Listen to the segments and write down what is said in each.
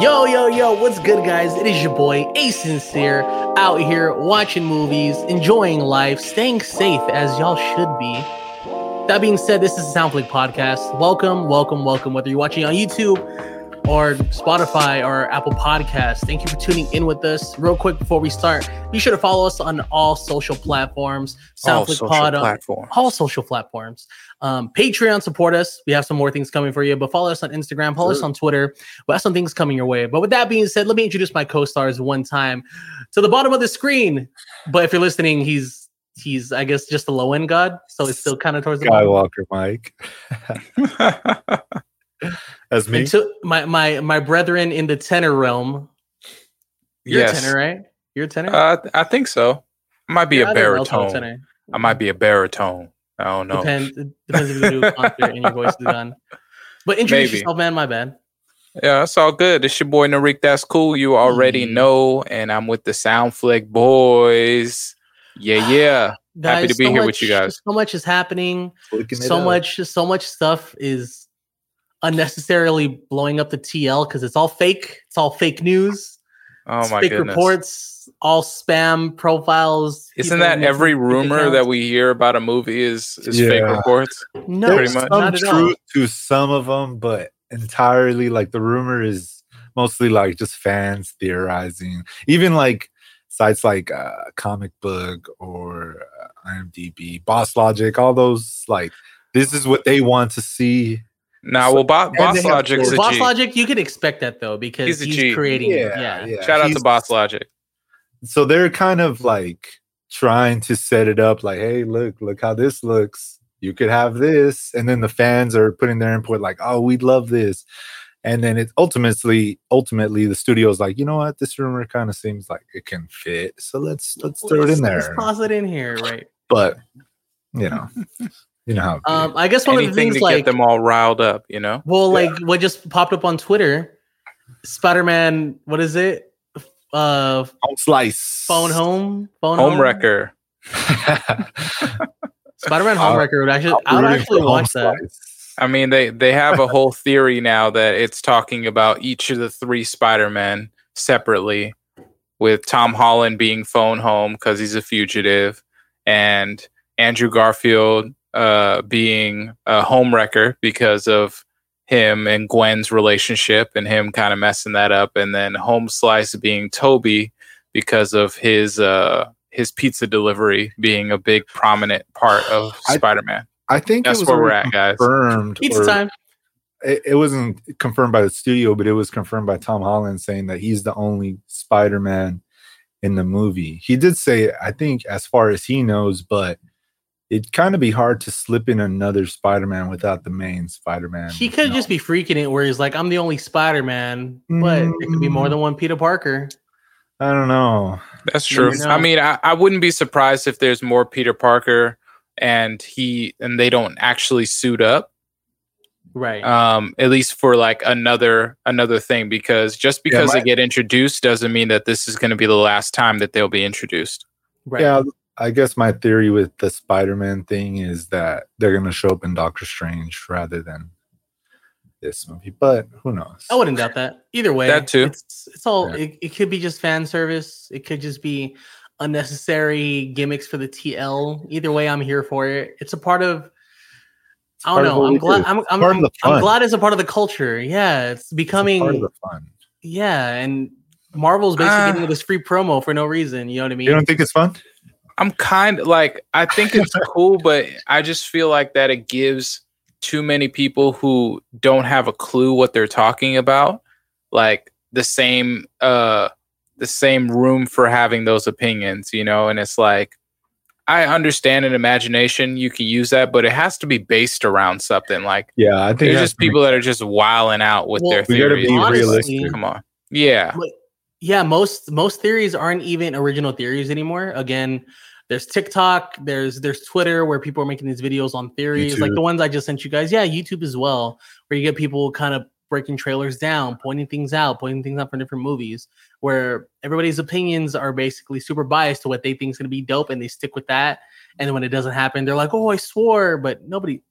Yo, yo, yo, what's good, guys? It is your boy, A Sincere, out here watching movies, enjoying life, staying safe as y'all should be. That being said, this is the Soundflick Podcast. Welcome, welcome, welcome. Whether you're watching on YouTube or Spotify or Apple Podcasts, thank you for tuning in with us. Real quick before we start, be sure to follow us on all social platforms. All social Pod platforms. all social platforms. Um, Patreon support us. We have some more things coming for you, but follow us on Instagram, follow us on Twitter. We have some things coming your way. But with that being said, let me introduce my co-stars one time to the bottom of the screen. But if you're listening, he's he's I guess just a low end god, so it's still kind of towards the bottom. Skywalker Mike. That's me. And to my my my brethren in the tenor realm. You're yes. a tenor, right? You're a tenor. Uh, I think so. I might be Yeah, a I think we're also baritone. tenor. I might be a baritone. I don't know. Depends. It depends if you do a concert and your voice is gone. But introduce Maybe. yourself, man. My bad. Yeah, it's all good. It's your boy Narik. That's cool. You already Mm. know, and I'm with the Soundflick boys. Yeah, yeah. Happy to be here with you guys. So much is happening. Flicking it So up. much, so much stuff is unnecessarily blowing up the TL because it's all fake. It's all fake news. Oh it's my fake goodness. reports. All spam profiles. Isn't that every rumor that we hear about a movie is is fake reports? No, pretty much. some not at all. truth to some of them, but entirely like the rumor is mostly like just fans theorizing. Even like sites like uh, Comic Book or uh, IMDb, Boss Logic, all those like this is what they want to see. Nah, So- well, Bo- Boss they have Logic's a Boss G. Logic, you could expect that though because He's a he's, G. creating. Yeah, yeah. Shout out to Boss Logic. So they're kind of like trying to set it up like, hey, look, look how this looks. You could have this. And then the fans are putting their input like, oh, we'd love this. And then it ultimately, ultimately the studio's like, you know what? This rumor kind of seems like it can fit. So let's let's throw it Let's- in Let's there. toss it in here, right? But you know, you know how Um. I guess one of the things to like get them all riled up, you know? Well, Yeah. like what just popped up on Twitter, Spider Man. What is it? Uh, Home slice. phone home, phone Home wrecker. Spider Man home wrecker I should. I'm would actually for watch Home that. Slice. I mean, they they have a whole theory now that it's talking about each of the three Spider-Men separately, with Tom Holland being phone home because he's a fugitive, and Andrew Garfield uh, being a home wrecker because of him and Gwen's relationship and him kind of messing that up, and then Home Slice being Toby because of his uh, his pizza delivery being a big prominent part of Spider-Man. I think That's it was where we're at, guys. confirmed. Pizza or- time. it, it wasn't confirmed by the studio, but it was confirmed by Tom Holland saying that he's the only Spider-Man in the movie. He did say, I think, as far as he knows, but it'd kind of be hard to slip in another Spider-Man without the main Spider-Man. He could No. just be freaking it, where he's like, "I'm the only Spider Man," but it could be more than one Peter Parker. I don't know. That's You true. I mean, I, I wouldn't be surprised if there's more Peter Parker and he and they don't actually suit up. Right. Um, at least for like another another thing, because just because my- they get introduced doesn't mean that this is going to be the last time that they'll be introduced. right. Yeah, I guess my theory with the Spider-Man thing is that they're going to show up in Doctor Strange rather than this movie, but who knows? I wouldn't doubt that. Either way, That too. It's, it's all. Yeah. It, it could be just fan service. It could just be unnecessary gimmicks for the TL. Either way, I'm here for it. It's a part of. I don't know. I'm glad. I'm, I'm, part I'm, the I'm glad it's a part of the culture. Yeah, it's It's a becoming. part of the fun. yeah, and Marvel's basically Ah. getting this free promo for no reason. You know what I mean? You don't think it's fun? I'm kind of like I think it's cool, but I just feel like that it gives too many people who don't have a clue what they're talking about, like the same uh the same room for having those opinions, you know, and it's like I understand an imagination, you can use that, but it has to be based around something. Like Yeah, I think there's just people that are just wiling out with Well, their we gotta theories. be Honestly, realistic. Come on. Yeah. But yeah, most most theories aren't even original theories anymore. Again, there's TikTok, there's there's Twitter where people are making these videos on theories, like the ones I just sent you guys. Yeah, YouTube as well, where you get people kind of breaking trailers down, pointing things out, pointing things out from different movies, where everybody's opinions are basically super biased to what they think is going to be dope, and they stick with that. And then when it doesn't happen, they're like, "Oh, I swore," but nobody.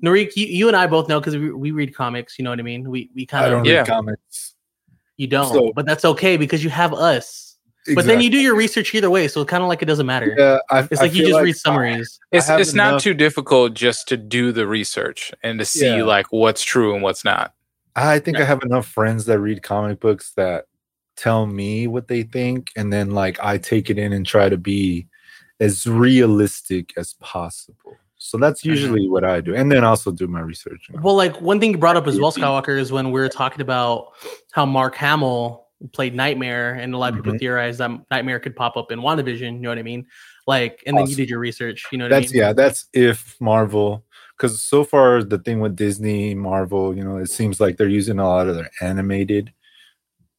Narik, you, you and I both know because we, we read comics. You know what I mean? We we kind don't of Yeah. read comics. You don't, So- but that's okay because you have us. But then you do your research either way, so it's kind of like it doesn't matter. Yeah, I, It's I like you feel just read summaries. I It's have it's not too difficult just to do the research and to see Yeah. like what's true and what's not. I think Yeah. I have enough friends that read comic books that tell me what they think, and then like I take it in and try to be as realistic as possible. So that's Mm-hmm. usually what I do, and then also do my research. you know. Well, like one thing you brought up as well, Skywalker, is when we were talking about how Mark Hamill played Nightmare, and a lot of people Mhm. theorized that Nightmare could pop up in WandaVision. You know what I mean? Like, and then you did your research. You know what that's I mean? yeah, that's if Marvel. Because so far the thing with Disney, Marvel, you know, it seems like they're using a lot of their animated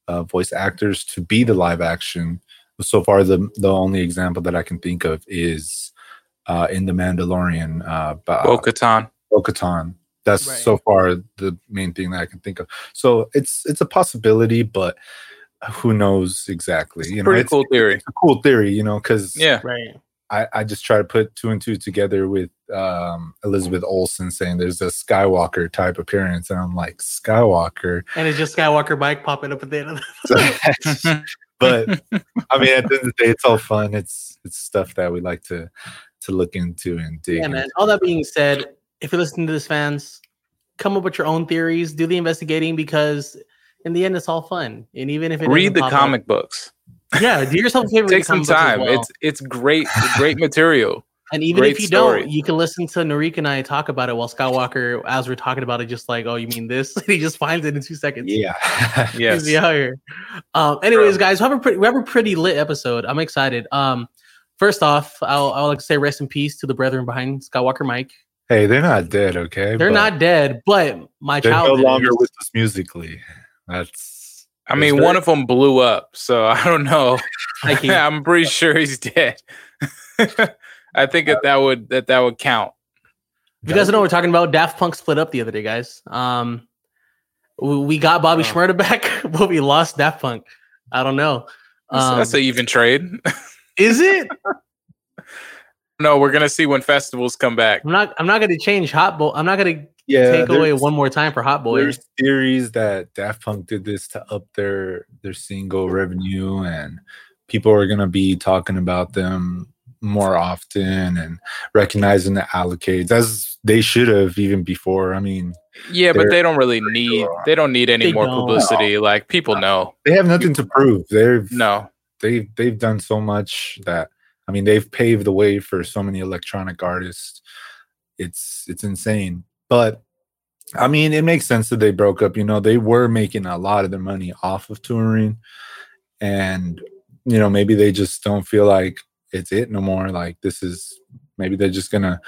uh, voice actors to be the live action. So far, the the only example that I can think of is uh, in the Mandalorian, uh, Bo Katan. Bo-Katan. That's Right. so far the main thing that I can think of. So it's it's a possibility, but who knows exactly? You know, Pretty it's, cool theory. it's a cool theory, you know, because Yeah. Right. I, I just try to put two and two together with um, Elizabeth Olsen saying there's a Skywalker type appearance, and I'm like Skywalker. And it's just Skywalker bike popping up at the end of the but I mean, at the end of the day, it's all fun. It's it's stuff that we like to to look into and dig. Yeah, man. All that being said, if you're listening to this, fans, come up with your own theories, do the investigating because in the end, it's all fun. And even if it Read the pop up- comic books. yeah, do yourself a favor. Take some comic books as time. well. It's it's great great material. and even great if you story. don't, you can listen to Narik and I talk about it while Skywalker, as we're talking about it, just like, oh, you mean this? he just finds it in two seconds. Yeah. Yes. He's out here. Um, anyways, guys, we have a pretty, we have a pretty lit episode. I'm excited. Um, first off, I'll, I'll like to say rest in peace to the brethren behind Skywalker Mike. hey, they're not dead, okay? They're But not dead, but my They're no longer is. with us musically. That's. I mean, very- one of them blew up, so I don't know. I'm pretty sure he's dead. I think that that would that that would count. If you guys don't know what we're talking about, Daft Punk split up the other day, guys. Um, we, we got Bobby Oh. Shmurda back, but we lost Daft Punk. I don't know. That's, Um, that's an even trade. is it? No, we're gonna see when festivals come back. I'm not. I'm not going to change Hot Boy. I'm not going to yeah, take away one more time for Hot Boy. There's theories that Daft Punk did this to up their their single revenue, and people are gonna be talking about them more often and recognizing the allocates as they should have even before. I mean, Yeah, but They're- don't really need they don't need any They more don't. publicity. Like people know. they have nothing to prove. They've No. they've they've done so much that I mean they've paved the way for so many electronic artists. It's it's insane. But I mean it makes sense that they broke up. You know, they were making a lot of their money off of touring. And you know, maybe they just don't feel like it's it no more. Like this is maybe they're just gonna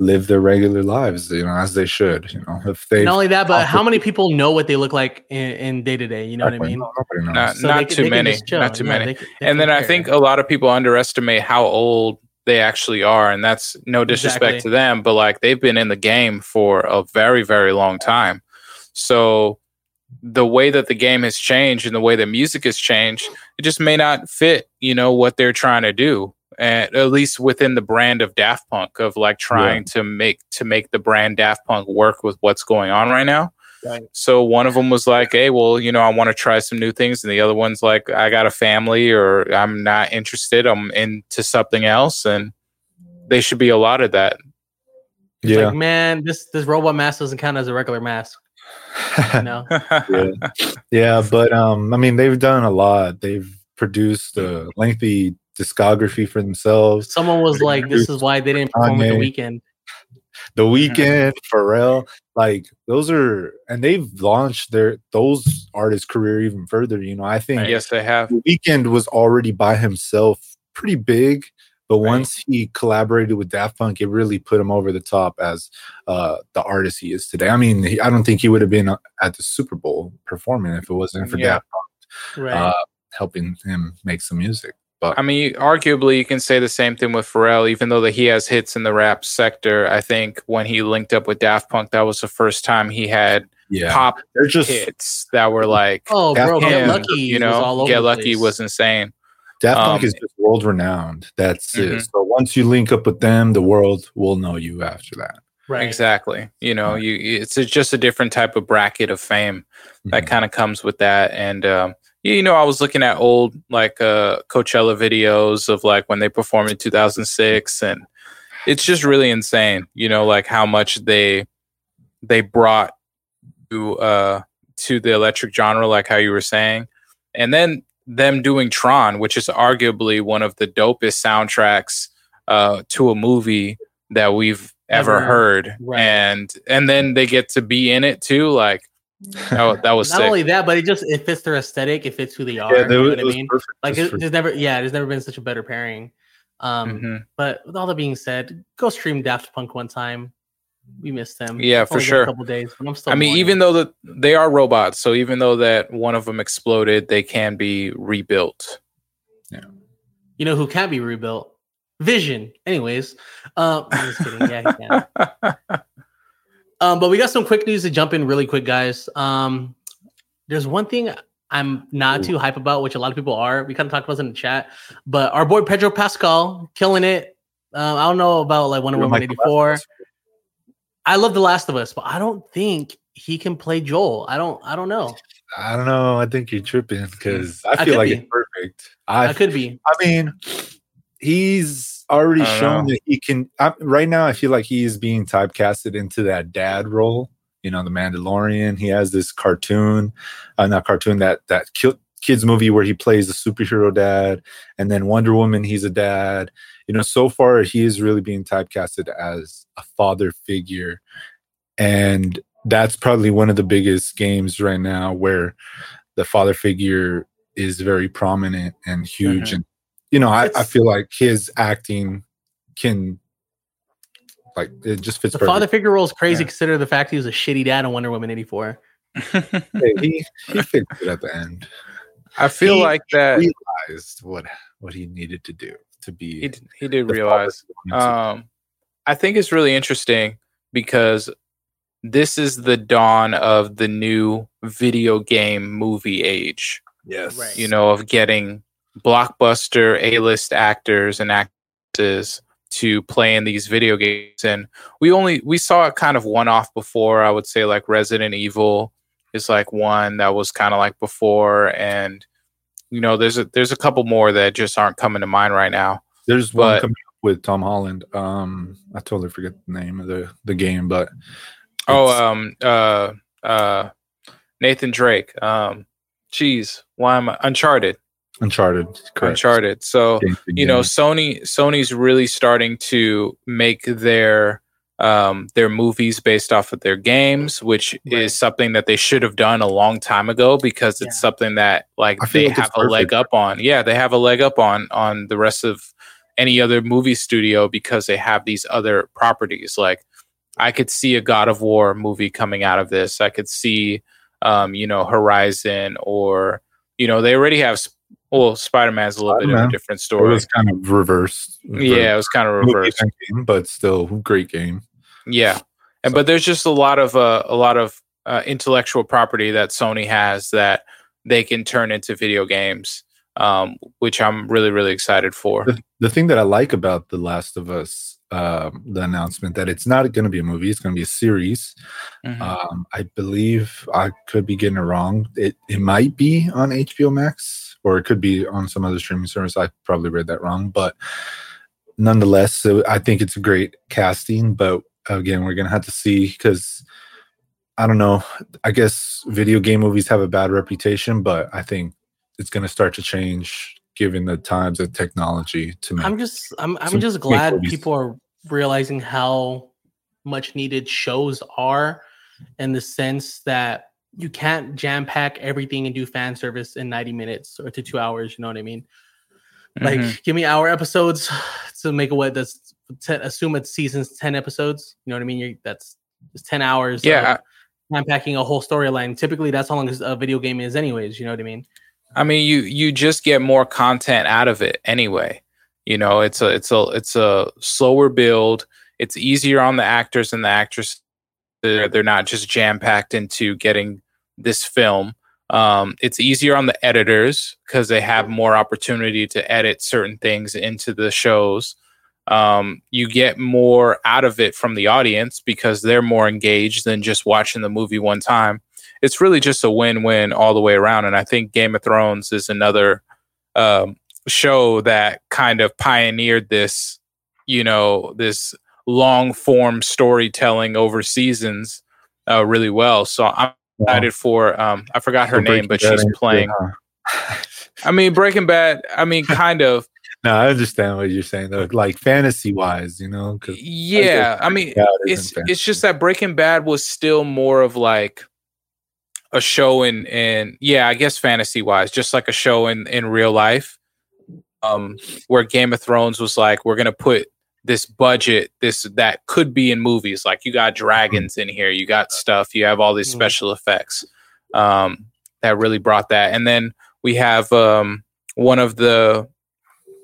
live their regular lives, you know, as they should. You know, if they Not only that, but how many people know what they look like in day to day? You know what I mean? Not, So not can- too can many. Not too Yeah, many. they can- they and then can I think a lot of people underestimate how old they actually are, and that's no disrespect Exactly. to them, but like they've been in the game for a very, very long time. So the way that the game has changed and the way that music has changed, it just may not fit, you know, what they're trying to do. And at least within the brand of Daft Punk, of like trying to make to make the brand Daft Punk work with what's going on right now. Right. So one of them was like, "Hey, well, you know, I want to try some new things," and the other one's like, "I got a family, or I'm not interested. I'm into something else," and they should be allotted that. It's yeah. like, man, this this robot mask doesn't count as a regular mask. You know? yeah. yeah, but um, I mean, they've done a lot. They've produced a lengthy discography for themselves. Someone was like, "This is why they didn't perform with the Weeknd." The Weeknd, Pharrell, like those are, and they've launched their those artists' career even further. You know, I think yes, they have. the Weeknd was already by himself, pretty big. But Right. once he collaborated with Daft Punk, it really put him over the top as uh, the artist he is today. I mean, he, I don't think he would have been uh, at the Super Bowl performing if it wasn't for Yeah. Daft Punk Right. uh, helping him make some music. But I mean, arguably, you can say the same thing with Pharrell. Even though that he has hits in the rap sector, I think when he linked up with Daft Punk, that was the first time he had yeah, pop they're just hits that were like, oh, Daft bro, Punk, get lucky. you was know, all over Get Lucky place. was insane. Daft Punk um, is just world renowned. That's Mhm. it. So once you link up with them, the world will know you after that. Right. Exactly. You know, you it's a, just a different type of bracket of fame that Mhm. kind of comes with that. And um, you know, I was looking at old like uh, Coachella videos of like when they performed in 2006, and it's just really insane. You know, like how much they they brought to uh, to the electric genre, like how you were saying, and then them doing Tron, which is arguably one of the dopest soundtracks uh, to a movie that we've ever Ever. heard, Right. and and then they get to be in it too, like. Oh, that was Not sick. only that, but it just it fits their aesthetic. It fits who they are. yeah, you there know what I mean? perfect. Like it, for- there's never, yeah, there's never been such a better pairing. Um, Mhm. but with all that being said, go stream Daft Punk one time. We missed them. Yeah, It's for sure. A couple days, but I'm still. I mean, mourning. even though that they are robots, so even though that one of them exploded, they can be rebuilt. Yeah. You know who can't be rebuilt? Vision. Anyways, um, I'm just kidding. Yeah, he can. Um, but we got some quick news to jump in really quick, guys. Um, there's one thing I'm not too hype about, which a lot of people are. We kind of talked about this in the chat, but our boy Pedro Pascal killing it. Um, I don't know about like Wonder Woman '84. Of Us? I love The Last of Us, but I don't think he can play Joel. I don't. I don't know. I don't know. I think you're tripping because I I feel could like be. it's perfect. I I could be. I mean, he's already shown know. that he can. I, right now, I feel like he's being typecasted into that dad role. You know, the Mandalorian. He has this cartoon, uh, not cartoon that that ki- kids movie where he plays a superhero dad, and then Wonder Woman. He's a dad. You know, so far he is really being typecasted as a father figure, and that's probably one of the biggest games right now where the father figure is very prominent and huge Mhm. and you know I, I feel like his acting can like it just fits The father figure role is crazy. Yeah. Consider the fact he was a shitty dad in Wonder Woman '84. Hey, he he fixed it at the end I feel He like that realized what what he needed to do to be he, d- he did realize. Um, I think it's really interesting because this is the dawn of the new video game movie age. yes Right. You know, of getting blockbuster A-list actors and actresses to play in these video games, and we only we saw it kind of one off before. I would say like Resident Evil is like one that was kind of like before, and you know, there's a there's a couple more that just aren't coming to mind right now. there's one coming up with Tom Holland um I totally forget the name of the the game but Oh, um, uh, uh, Nathan Drake. Um, geez, why am I Uncharted? Uncharted correct Uncharted. So Game you know, game. Sony Sony's really starting to make their um their movies based off of their games, which Right. is something that they should have done a long time ago because it's Yeah. something that like I they like have a leg up on. Yeah, they have a leg up on on the rest of any other movie studio because they have these other properties. Like I could see a God of War movie coming out of this. I could see um, you know, Horizon or you know, they already have sp- well, Spider Man's a little bit of a different story. it was kind of reversed Yeah, it was kind of reversed. but still great game Yeah, and but there's just a lot of uh, a lot of uh, intellectual property that Sony has that they can turn into video games, um, which I'm really really excited for. the, the thing that I like about The Last of Us, um, the announcement that it's not going to be a movie, it's going to be a series. Mhm. Um, I believe I could be getting it wrong. It it might be on HBO Max or it could be on some other streaming service. I probably read that wrong, but nonetheless, so I think it's a great casting. But again, we're gonna have to see because I don't know. I guess video game movies have a bad reputation, but I think it's gonna start to change given the times of technology to make I'm just I'm I'm just glad movies. people are realizing how much needed shows are in the sense that you can't jam pack everything and do fan service in 90 minutes or to two hours, you know what I mean? Like Mhm. give me hour episodes to make a what that's ten, assume it's seasons 10 episodes. You know what I mean? You're, that's just 10 hours. yeah, of jam packing a whole storyline. Typically that's how long a video game is anyways, you know what I mean? I, I mean you you just get more content out of it anyway. You know, it's a it's a it's a slower build. It's easier on the actors and the actresses. They're, they're not just jam packed into getting this film. Um, it's easier on the editors because they have more opportunity to edit certain things into the shows. um, you get more out of it from the audience because they're more engaged than just watching the movie one time. It's really just a win-win all the way around, and I think Game of Thrones is another um, show that kind of pioneered this, you know, this long form storytelling over seasons uh, really well. So I'm excited for um, I forgot her name, but she's playing. I mean, Breaking Bad. I mean, kind of. No, I understand what you're saying though. Like fantasy wise, you know. Yeah, I, I mean, it's it's just that Breaking Bad was still more of like a show in in yeah, I guess fantasy wise, just like a show in in real life. Um, where Game of Thrones was like, we're gonna put this budget, this that could be in movies. Like you got dragons in here, you got stuff, you have all these mm. special effects. Um, that really brought that, and then we have um one of the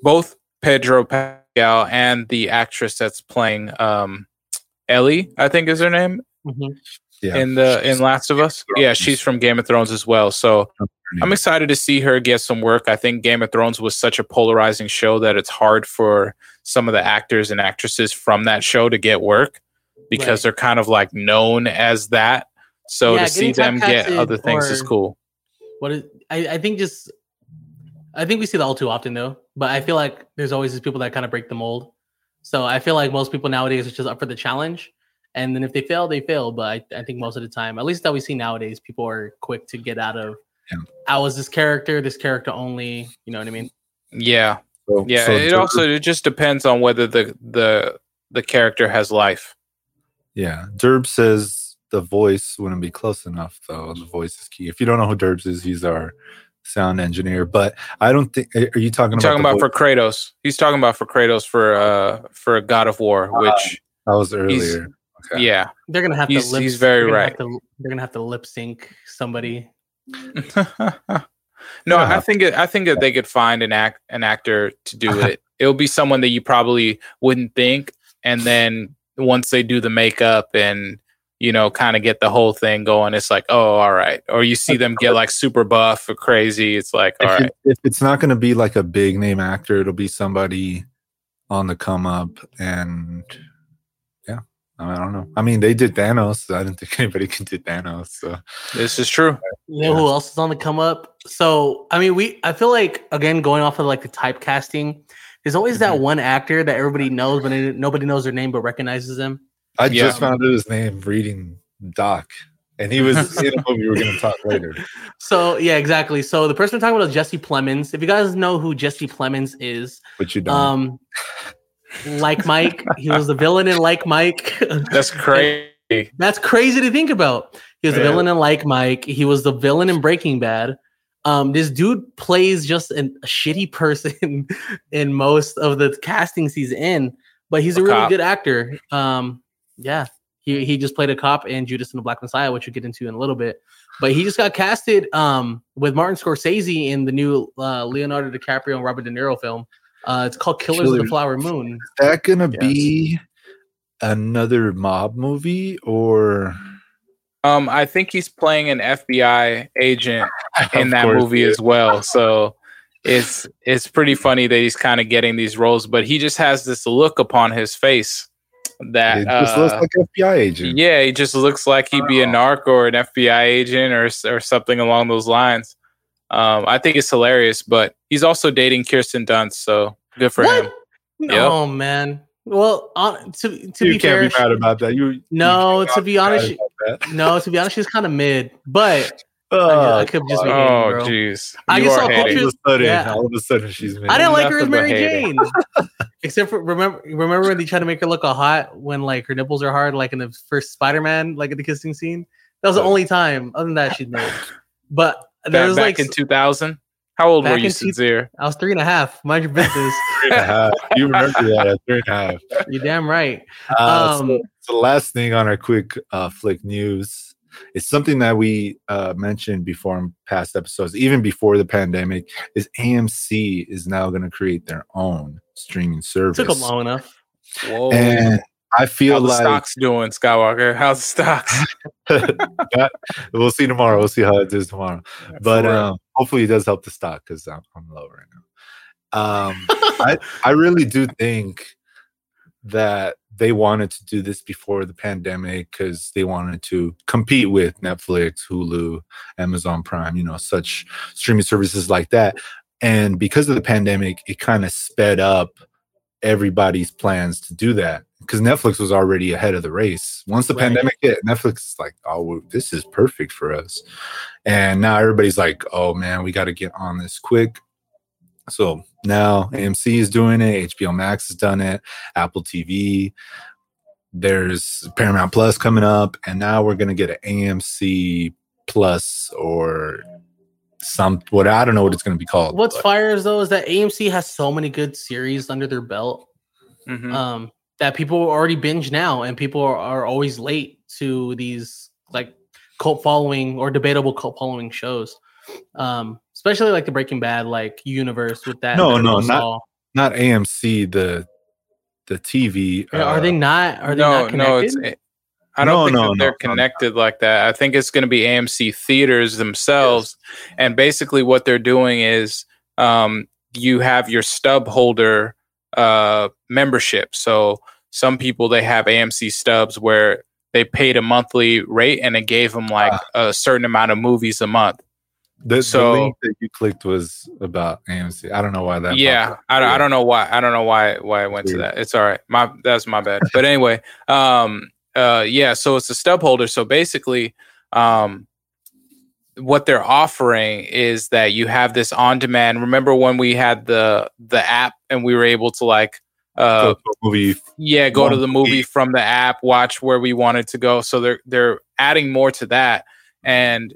both Pedro Pascal and the actress that's playing um, Ellie, I think is her name. Mm-hmm. Yeah. In the in Last of Us, yeah, she's from Game of Thrones as well. So I'm excited to see her get some work. I think Game of Thrones was such a polarizing show that it's hard for some of the actors and actresses from that show to get work because right. they're kind of like known as that. So yeah, to see them get other things is cool. What is I, I think just I think we see that all too often though. But I feel like there's always these people that kind of break the mold. So I feel like most people nowadays are just up for the challenge. And then if they fail, they fail. But I, I think most of the time, at least that we see nowadays, people are quick to get out of yeah. I was this character, this character only. You know what I mean? Yeah. So, yeah. So it also it just depends on whether the the the character has life. Yeah. Derb says the voice wouldn't be close enough though. The voice is key. If you don't know who Derbs is, he's our sound engineer. But I don't think. Are you talking You're about talking about for Kratos? He's talking about for Kratos for uh for God of War, ah, which uh, that was earlier. Okay. Yeah, they're gonna have he's, to. Lip, he's very right. To, they're gonna have to lip sync somebody. no, I think it, I think that they could find an act an actor to do uh-huh. it. It'll be someone that you probably wouldn't think, and then once they do the makeup and you know, kind of get the whole thing going, it's like, oh, all right. Or you see them get like super buff or crazy. It's like, all if right. It, if it's not going to be like a big name actor, it'll be somebody on the come up. And I don't know. I mean, they did Thanos. I didn't think anybody can do Thanos. So this is true. You know who else is on the come up? So, I mean, we, I feel like, again, going off of like the typecasting, there's always mm-hmm. that one actor that everybody knows, but nobody knows their name but recognizes them. I yeah. just found out his name reading Doc, and he was in a movie we were going to talk later. So yeah, exactly. So the person we're talking about is Jesse Plemons. If you guys know who Jesse Plemons is, but you don't. Um, like Mike, he was the villain in Like Mike. That's crazy. That's crazy to think about. He was the villain in Like Mike. He was the villain in Breaking Bad. Um, this dude plays just an, a shitty person in most of the castings he's in, but he's a, a really cop. good actor. Um, yeah, he he just played a cop in Judas and the Black Messiah, which we'll get into in a little bit. But he just got casted um, with Martin Scorsese in the new uh, Leonardo DiCaprio and Robert De Niro film. Uh, it's called Killers, Killers. of the Flower Moon. Is that gonna yes. be another mob movie or? Um, I think he's playing an FBI agent in that movie as well. So it's it's pretty funny that he's kind of getting these roles, but he just has this look upon his face that it just uh, looks like FBI agent. Yeah, he just looks like he'd be a narc or an FBI agent or or something along those lines. Um, I think it's hilarious, but he's also dating Kirsten Dunst, so good for what? him. Oh yep. man. Well, uh, to be to you be fair, be mad about that. You no, you to be honest, no, to be honest, she's kind of mid, but Oh, I, could just be oh, jeez. I just saw pictures. All of, yeah. all of a sudden, she's. I didn't like her as Mary Jane. Except for remember, remember when they tried to make her look a hot when like her nipples are hard, like in the first Spider-Man, like in the kissing scene. That was the only time. Other than that, she's made. But there back, was back like in 2000. How old were you, Sincere? I was three and a half. Mind your business. three and a half. You remember that? Three and a half. You're damn right. Uh, um, so, so, the last thing on our quick uh, flick news it's something that we uh, mentioned before in past episodes, even before the pandemic, is AMC is now going to create their own streaming service. Took them long enough. Whoa. And I feel like stocks doing, Skywalker. How's the stocks? we'll see tomorrow. We'll see how it is tomorrow. But um, hopefully, it does help the stock because I'm, I'm low right now. Um, I I really do think that they wanted to do this before the pandemic because they wanted to compete with Netflix, Hulu, Amazon Prime, you know, such streaming services like that. And because of the pandemic, it kind of sped up everybody's plans to do that because Netflix was already ahead of the race. Once the Right. pandemic hit, Netflix is like, oh, well, this is perfect for us. And now everybody's like, oh man, we got to get on this quick. So now AMC is doing it, HBO Max has done it, Apple TV. There's Paramount Plus coming up, and now we're gonna get an AMC Plus or some what I don't know what it's gonna be called. What's but- fire is though is that AMC has so many good series under their belt Mhm. um, that people already binge now, and people are, are always late to these like cult following or debatable cult following shows. Um, especially like the Breaking Bad like universe with that. No, Better no, not- Saul. not AMC, the the TV. Yeah, are uh, they not? Are they no, not no, connected? it's. I don't No, think no, that no, they're no, no. connected like that. I think it's going to be AMC theaters themselves, and basically what they're doing is um, you have your stub holder uh, membership. So some people they have AMC stubs where they paid a monthly rate and it gave them like Ah. a certain amount of movies a month. the, so- the link that you clicked was about AMC. I don't know why that. yeah. I, don't- I don't know why. I don't know why why I went to that. It's all right. My that's my bad. But anyway, um, uh, yeah. So it's a stub holder. So basically, um, what they're offering is that you have this on demand. Remember when we had the the app and we were able to like uh Go movie. yeah go to the movie from the app watch where we wanted to go so they're they're adding more to that and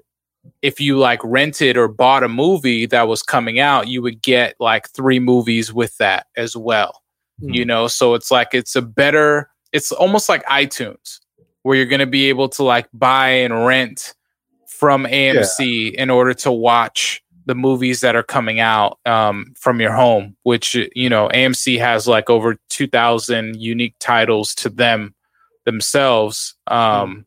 if you like rented or bought a movie that was coming out you would get like three movies with that as well Hmm. you know so it's like it's a better it's almost like itunes where you're going to be able to like buy and rent from amc in order to watch the movies that are coming out um, from your home which you know amc has like over 2000 unique titles to them themselves um,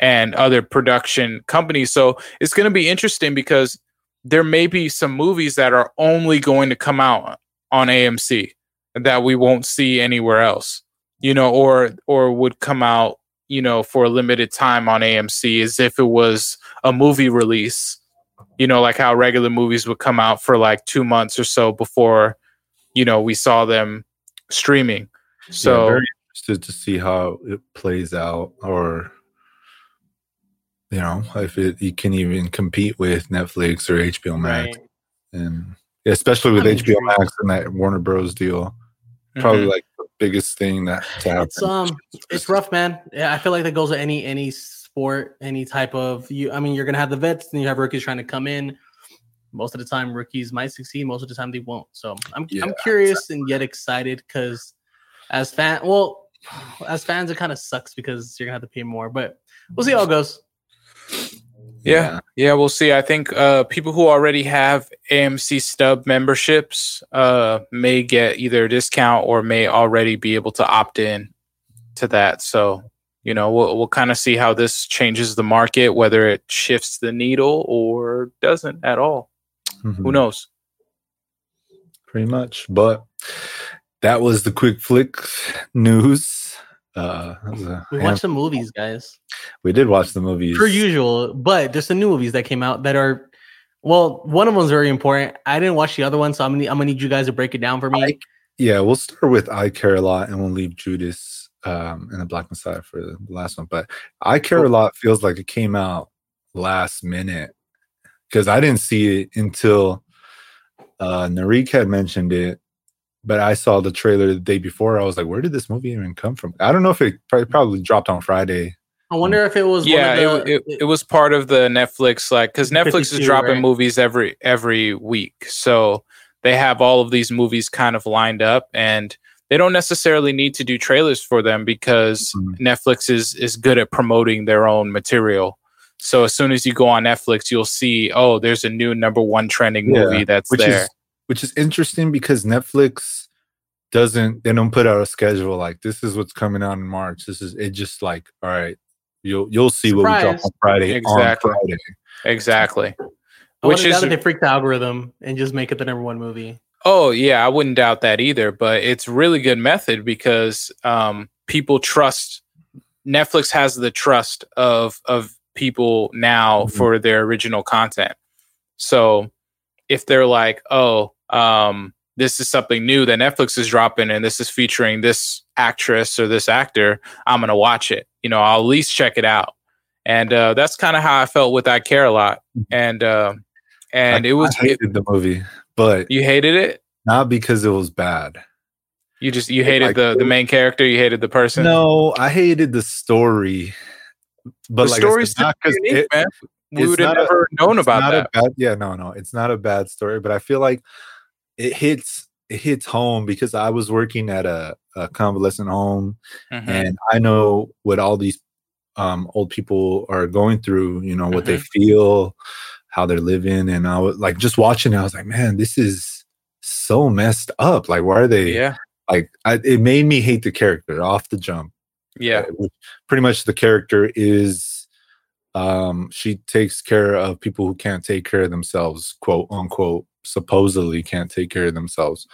and other production companies. So it's going to be interesting because there may be some movies that are only going to come out on amc that we won't see anywhere else you know or or would come out you know for a limited time on amc as if it was a movie release you know like how regular movies would come out for like two months or so before you know we saw them streaming Yeah, so very interested to see how it plays out, or you know, if it you can even compete with Netflix or HBO Max, Right. and especially with I'm HBO intrigued. Max and that Warner Bros. deal, probably mhm. like the biggest thing that to happen. It's um, it's rough, man. Yeah, I feel like that goes with any any sport, any type of you. I mean, you're gonna have the vets, and you have rookies trying to come in. Most of the time, rookies might succeed. Most of the time, they won't. So I'm Yeah, I'm curious and yet excited because as fan, well, as fans, it kind of sucks because you're gonna have to pay more. But we'll see how it goes. Yeah, yeah, we'll see. I think uh, people who already have AMC stub memberships uh, may get either a discount or may already be able to opt in to that. So, you know, we'll we'll kind of see how this changes the market, whether it shifts the needle or doesn't at all. Mhm. Who knows? pretty much. But that was the quick flick news. Uh, that was a We watched the movies, guys, we did watch the movies. per usual. But there's some new movies that came out that are. Well, one of them's very important. I didn't watch the other one, so I'm gonna, I'm gonna need you guys to break it down for me. I- Yeah, we'll start with I Care a Lot and we'll leave Judas um, and the Black Messiah for the last one. But I Care a Lot feels like it came out last minute because I didn't see it until uh, Narik had mentioned it. But I saw the trailer the day before. I was like, where did this movie even come from? I don't know if it probably, probably dropped on Friday. I wonder if it was yeah, one of the, it, it, it was part of the Netflix, like, because Netflix is dropping right? movies every every week, so they have all of these movies kind of lined up, and they don't necessarily need to do trailers for them because Mhm. Netflix is is good at promoting their own material. So as soon as you go on Netflix, you'll see, oh, there's a new number one trending Yeah, movie that's which there. is which is interesting because Netflix doesn't they don't put out a schedule like this is what's coming out in March. This is it just like all right, you'll you'll see what we drop on Friday Exactly. on Friday. exactly. I Which is now that they freak the algorithm and just make it the number one movie. Oh yeah, I wouldn't doubt that either. But it's really good method because um, people trust. Netflix has the trust of of people now Mhm. for their original content. So if they're like, oh, um, this is something new that Netflix is dropping, and this is featuring this actress or this actor, I'm gonna watch it. You know, I'll at least check it out. And uh, that's kind of how I felt with I Care a Lot. And uh, and I, it was I hated the movie, but you hated it. not because it was bad. You just you hated Like, the the main character. You hated the person. No, I hated the story. But the like story's said, not still 'cause unique, it- man. We would have not a- never known about that. Bad, yeah, no, no, it's not a bad story, but I feel like it hits it hits home because I was working at a, a convalescent home Mhm. and I know what all these um, old people are going through. You know what they Mm-hmm. feel, how they're living, and I was like just watching. it, I was like, man, this is so messed up. Like, why are they? Yeah, Like, I, it made me hate the character off the jump. yeah, pretty much the character is um she takes care of people who can't take care of themselves quote unquote supposedly can't take care of themselves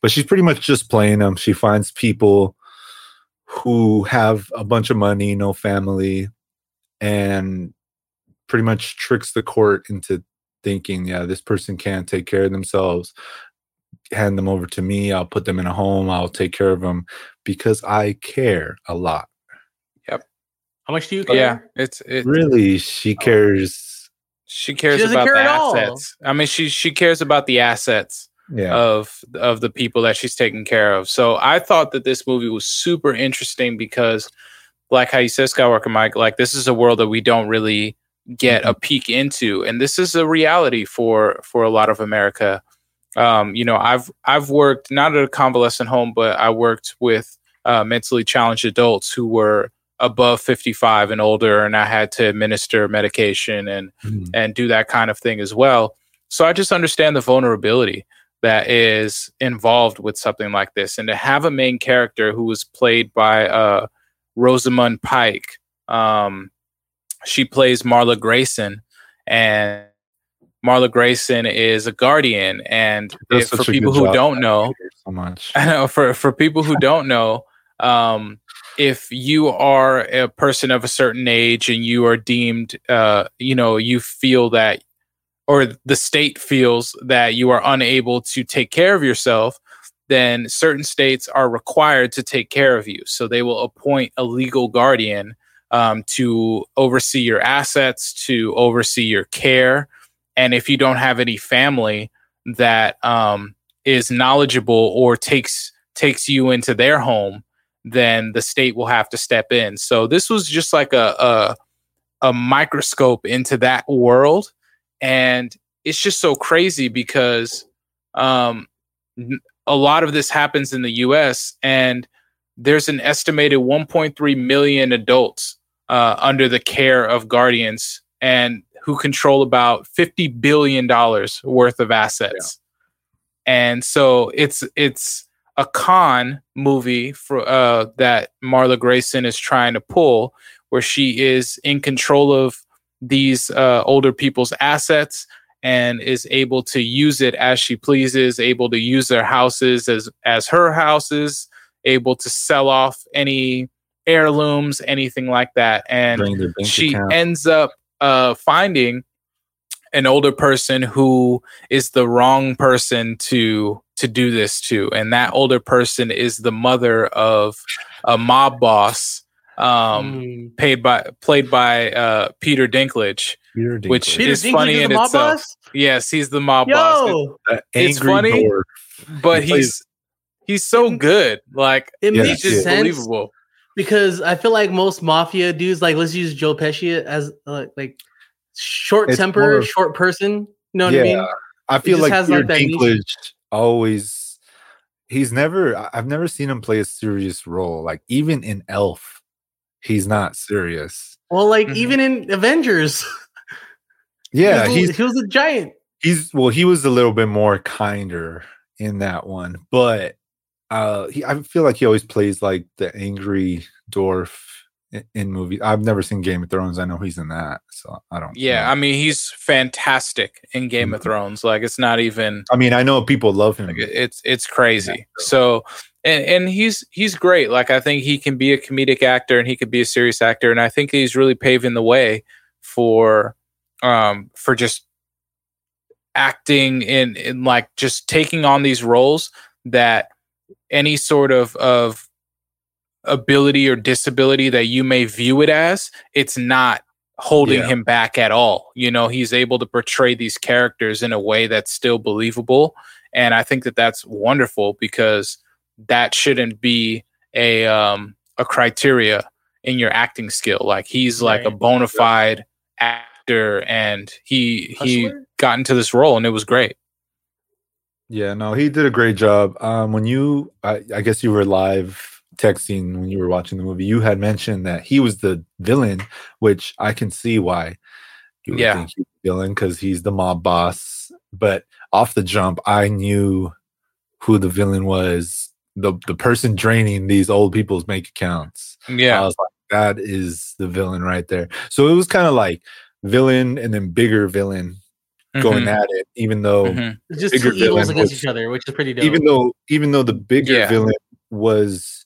but she's pretty much just playing them she finds people who have a bunch of money no family and pretty much tricks the court into thinking yeah this person can't take care of themselves hand them over to me i'll put them in a home i'll take care of them because i care a lot Yep. How much do you care? yeah. It's it. really she oh. cares She cares doesn't about care the at all. assets. I mean, she she cares about the assets yeah of of the people that she's taking care of. So I thought that this movie was super interesting because, like how you said, Skywalker Mike, like this is a world that we don't really get a peek into, and this is a reality for for a lot of America. Um, you know, I've I've worked not at a convalescent home, but I worked with uh, mentally challenged adults who were above 55 and older and I had to administer medication and Mhm. and do that kind of thing as well. So I just understand the vulnerability that is involved with something like this, and to have a main character who was played by uh, Rosamund Pike. Um, she plays Marla Grayson, and Marla Grayson is a guardian. And if, for people who don't know, so much I know for for people who don't know, um, if you are a person of a certain age and you are deemed, uh, you know, you feel that, or the state feels that you are unable to take care of yourself, then certain states are required to take care of you. So they will appoint a legal guardian um, to oversee your assets, to oversee your care, and if you don't have any family that um, is knowledgeable or takes takes you into their home, then the state will have to step in. So this was just like a a, a microscope into that world, and it's just so crazy because um, a lot of this happens in the U.S. and there's an estimated 1.3 million adults uh, under the care of guardians and who control about 50 billion dollars worth of assets and so it's it's a con movie for uh that Marla Grayson is trying to pull where she is in control of these uh older people's assets and is able to use it as she pleases able to use their houses as as her houses able to sell off any heirlooms anything like that and Drain their bank she account. ends up uh, finding an older person who is the wrong person to to do this to and that older person is the mother of a mob boss um Mm. paid by played by uh peter dinklage Peter which Dinklage. Peter It's Dinklage funny is in the itself. boss? yes he's the mob boss Yo, That it's angry funny, dwarf. but he plays- he's he's so good like it Yeah, makes he's just sense believable because I feel like most mafia dudes, like let's use Joe Pesci as uh, like short It's temper, more of- short person. You know what I mean? I feel just like has, Peter like, that niche- always he's never I- I've never seen him play a serious role. Like even in Elf, he's not serious. Well, like Mhm. even in Avengers, Yeah, he, was, he's he was a giant. he's well, he was a little bit more kinder in that one, but uh he, I feel like he always plays like the angry dwarf in, movies. I've never seen Game of Thrones. I know he's in that, so I don't. Yeah, know. I mean he's fantastic in Game of Mhm. Thrones. Like it's not even I mean, I know people love him. like it's it's crazy. So and and he's he's great. Like I think he can be a comedic actor and he could be a serious actor and I think he's really paving the way for um for just acting in in like just taking on these roles that any sort of of ability or disability that you may view it as it's not holding Yeah. him back at all you know he's able to portray these characters in a way that's still believable and i think that that's wonderful because that shouldn't be a um a criteria in your acting skill like he's like a bona fide actor and he he Hustler? got into this role and it was great Yeah, no, he did a great job. Um, when you, I, I guess you were live texting when you were watching the movie. You had mentioned that he was the villain, which I can see why you would Yeah. think he's the villain because he's the mob boss. But off the jump, I knew who the villain was. The the person draining these old people's bank accounts. Yeah. I was like, that is the villain right there. So it was kind of like villain and then bigger villain going Mhm, at it, even though mhm. Just two evils against was- each other, which is pretty dope. even though even though the bigger Yeah. villain was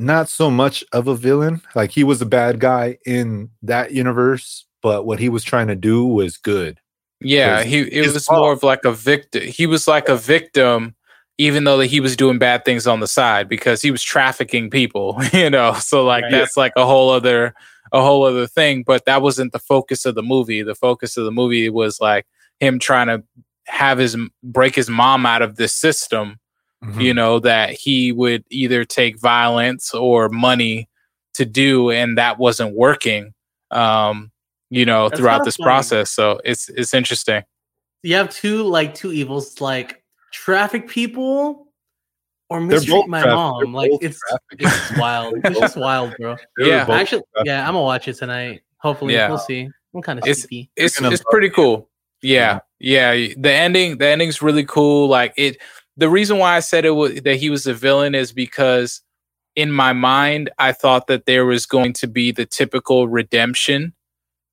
not so much of a villain like he was a bad guy in that universe but what he was trying to do was good Yeah, he it was fault. more of like a victim. He was like a victim, even though that he was doing bad things on the side because he was trafficking people. You know, so like Right. that's like a whole other a whole other thing. But that wasn't the focus of the movie. The focus of the movie was like him trying to have his break his mom out of this system. Mm-hmm. You know that he would either take violence or money to do, and that wasn't working. Um, you know, That's throughout this funny. process. So it's it's interesting. you have two like two evils, like traffic people or mistreat both my traffic- mom. they're Like it's traffic. it's wild. It's just wild, bro. They were Yeah. Actually, traffic. yeah, I'm gonna watch it tonight. Hopefully, Yeah. we'll see. I'm kind of It's- sleepy. it's gonna it's pretty it. cool. Yeah, yeah. The ending, the ending's really cool. Like it. The reason why I said it was that he was a villain is because in my mind I thought that there was going to be the typical redemption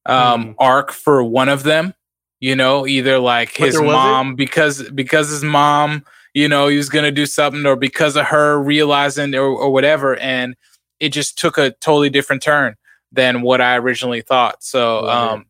um, Hmm. arc for one of them. You know, either like But his mom because because his mom, you know, he was gonna do something, or because of her realizing or, or whatever, and it just took a totally different turn than what I originally thought. So um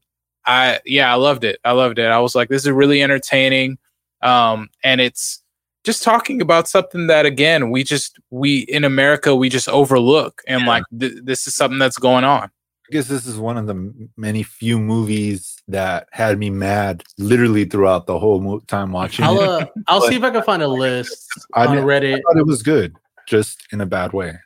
I yeah, I loved it. I loved it. I was like, this is really entertaining. Um, and it's just talking about something that again, we just we in America we just overlook and Yeah. like th- this is something that's going on. I guess this is one of the m- many few movies that had me mad literally throughout the whole mo- time watching I'll it. uh, I'll see if I can find a list I on didn't- Reddit. I thought it was good, just in a bad way.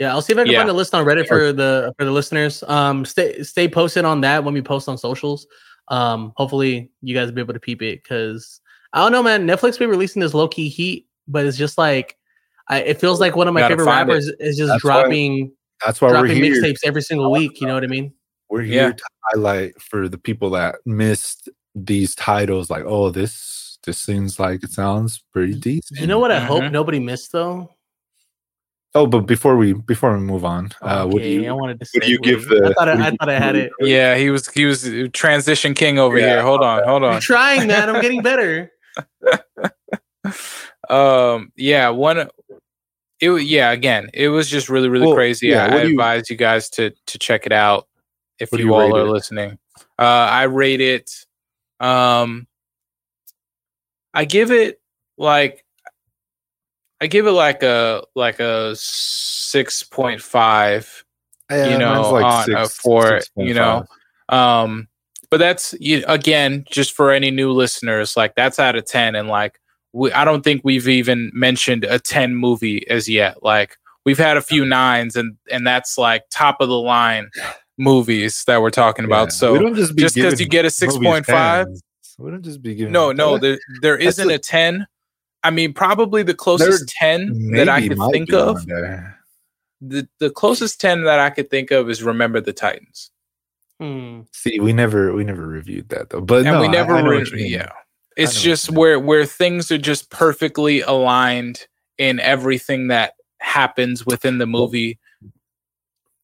Yeah, I'll see if I can Yeah. find a list on Reddit for the for the listeners. Um, stay stay posted on that when we post on socials. Um, hopefully you guys will be able to peep it because I don't know, man. Netflix be releasing this low key heat, but it's just like I, it feels like one of my favorite rappers is just That's why dropping That's why we're dropping here. mixtapes every single week. You know what I mean? We're Yeah. here to highlight for the people that missed these titles. Like, oh, this this seems like it sounds pretty decent. You know what? I hope Mhm. nobody missed though. Oh, but before we before we move on, uh, what do Okay, I wanted to. what do you give the- I thought I, I thought I had it. Yeah, he was he was transition king over Yeah, here. Hold on, hold on. I'm on. trying, man. I'm getting better. um yeah one it yeah again it was just really really Well, crazy. yeah, i, I you- advise you guys to to check it out if you, you all are it? listening. Uh i rate it um i give it like i give it like a like a 6.5 Yeah, you know, mine's on, uh, for, you know, um but that's you, again just for any new listeners like that's out of 10 and like we, i don't think we've even mentioned a 10 movie as yet. Like we've had a few nines and and that's like top of the line movies that we're talking about. So just because you get a 6.5 we don't just be giving. no no there, there isn't a- a 10 i mean probably the closest 10 that i could think of the, the closest 10 that i could think of is remember the titans Hmm. See, we never we never reviewed that though, but and no, we never I know re- what you mean. yeah it's just where where things are just perfectly aligned in everything that happens within the movie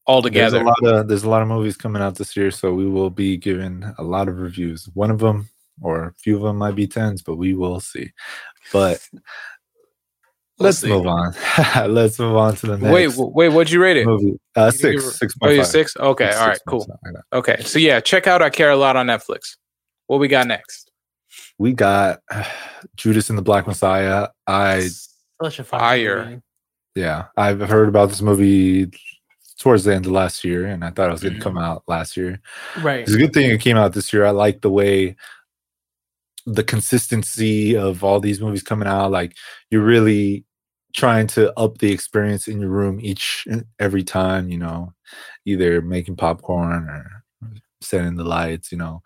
altogether. There's a lot of there's a lot of movies coming out this year, so we will be giving a lot of reviews. One of them or a few of them might be tens, but we will see. But We'll let's see. move on. let's move on to the next Wait, w- wait, what'd you rate it? movie. Uh, You think you six, were- six Oh, point you six? Okay, Six all right, point cool. something like. Okay, so yeah, check out I Care a Lot on Netflix. What we got next? We got Judas and the Black Messiah. I Such a Fire. movie. yeah, I've heard about this movie towards the end of last year, and I thought it was going to Mhm. come out last year. Right. It's a good thing it came out this year. I like the way the consistency of all these movies coming out. Like you're really trying to up the experience in your room each every time. You know, either making popcorn or setting the lights. You know,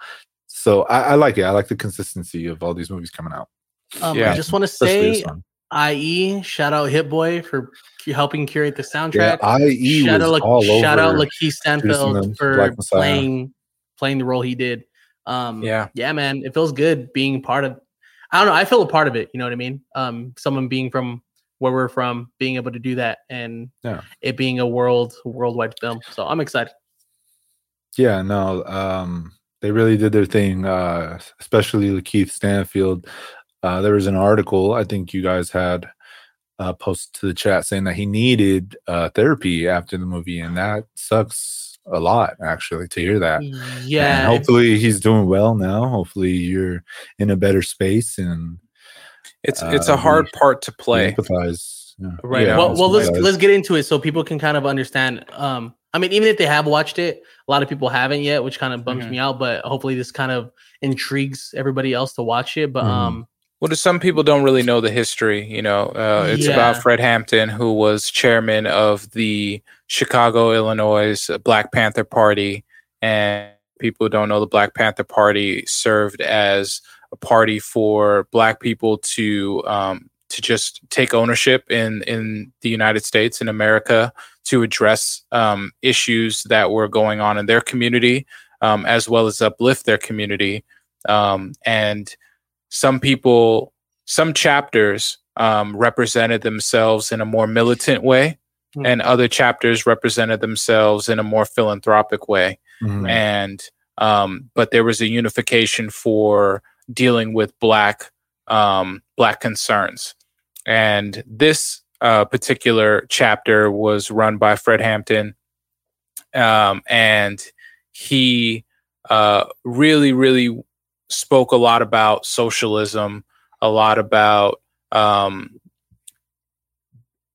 so I, I like it. I like the consistency of all these movies coming out. Um, Yeah. I just want to say. IE, shout out Hit Boy for helping curate the Yeah, soundtrack. IE shout was out, all over. shout out Lakeith Judas and the Stanfield for playing playing the role he did. Um, Yeah. yeah, man, it feels good being part of. I don't know. I feel a part of it. You know what I mean? Um, someone being from where we're from, being able to do that, and Yeah. it being a world worldwide film. So I'm excited. Yeah, no, um, they really did their thing, uh, especially Keith Stanfield. Uh, there was an article I think you guys had uh, posted to the chat saying that he needed uh, therapy after the movie, and that sucks a lot actually to hear that. And Yeah, hopefully he's doing well now. Hopefully you're in a better space and It's Uh, it's a hard part to play. empathize. Yeah. Right. Yeah, well, well, let's sympathize. let's get into it so people can kind of understand. Um, I mean, even if they have watched it, a lot of people haven't yet, which kind of bums Mhm. me out. But hopefully, this kind of intrigues everybody else to watch it. But Mhm. um, Well, to some people don't really know the history. You know, uh, it's about Fred Hampton, who was chairman of the Chicago, Illinois Black Panther Party, and people who don't know the Black Panther Party served as a party for Black people to um, to just take ownership in in the United States in America to address um, issues that were going on in their community, um, as well as uplift their community. Um, and some people, some chapters um, represented themselves in a more militant way, Hmm. and other chapters represented themselves in a more philanthropic way. Mhm. And um, but there was a unification for dealing with black um, black concerns, and this uh, particular chapter was run by Fred Hampton, um, and he uh, really, really spoke a lot about socialism, a lot about um,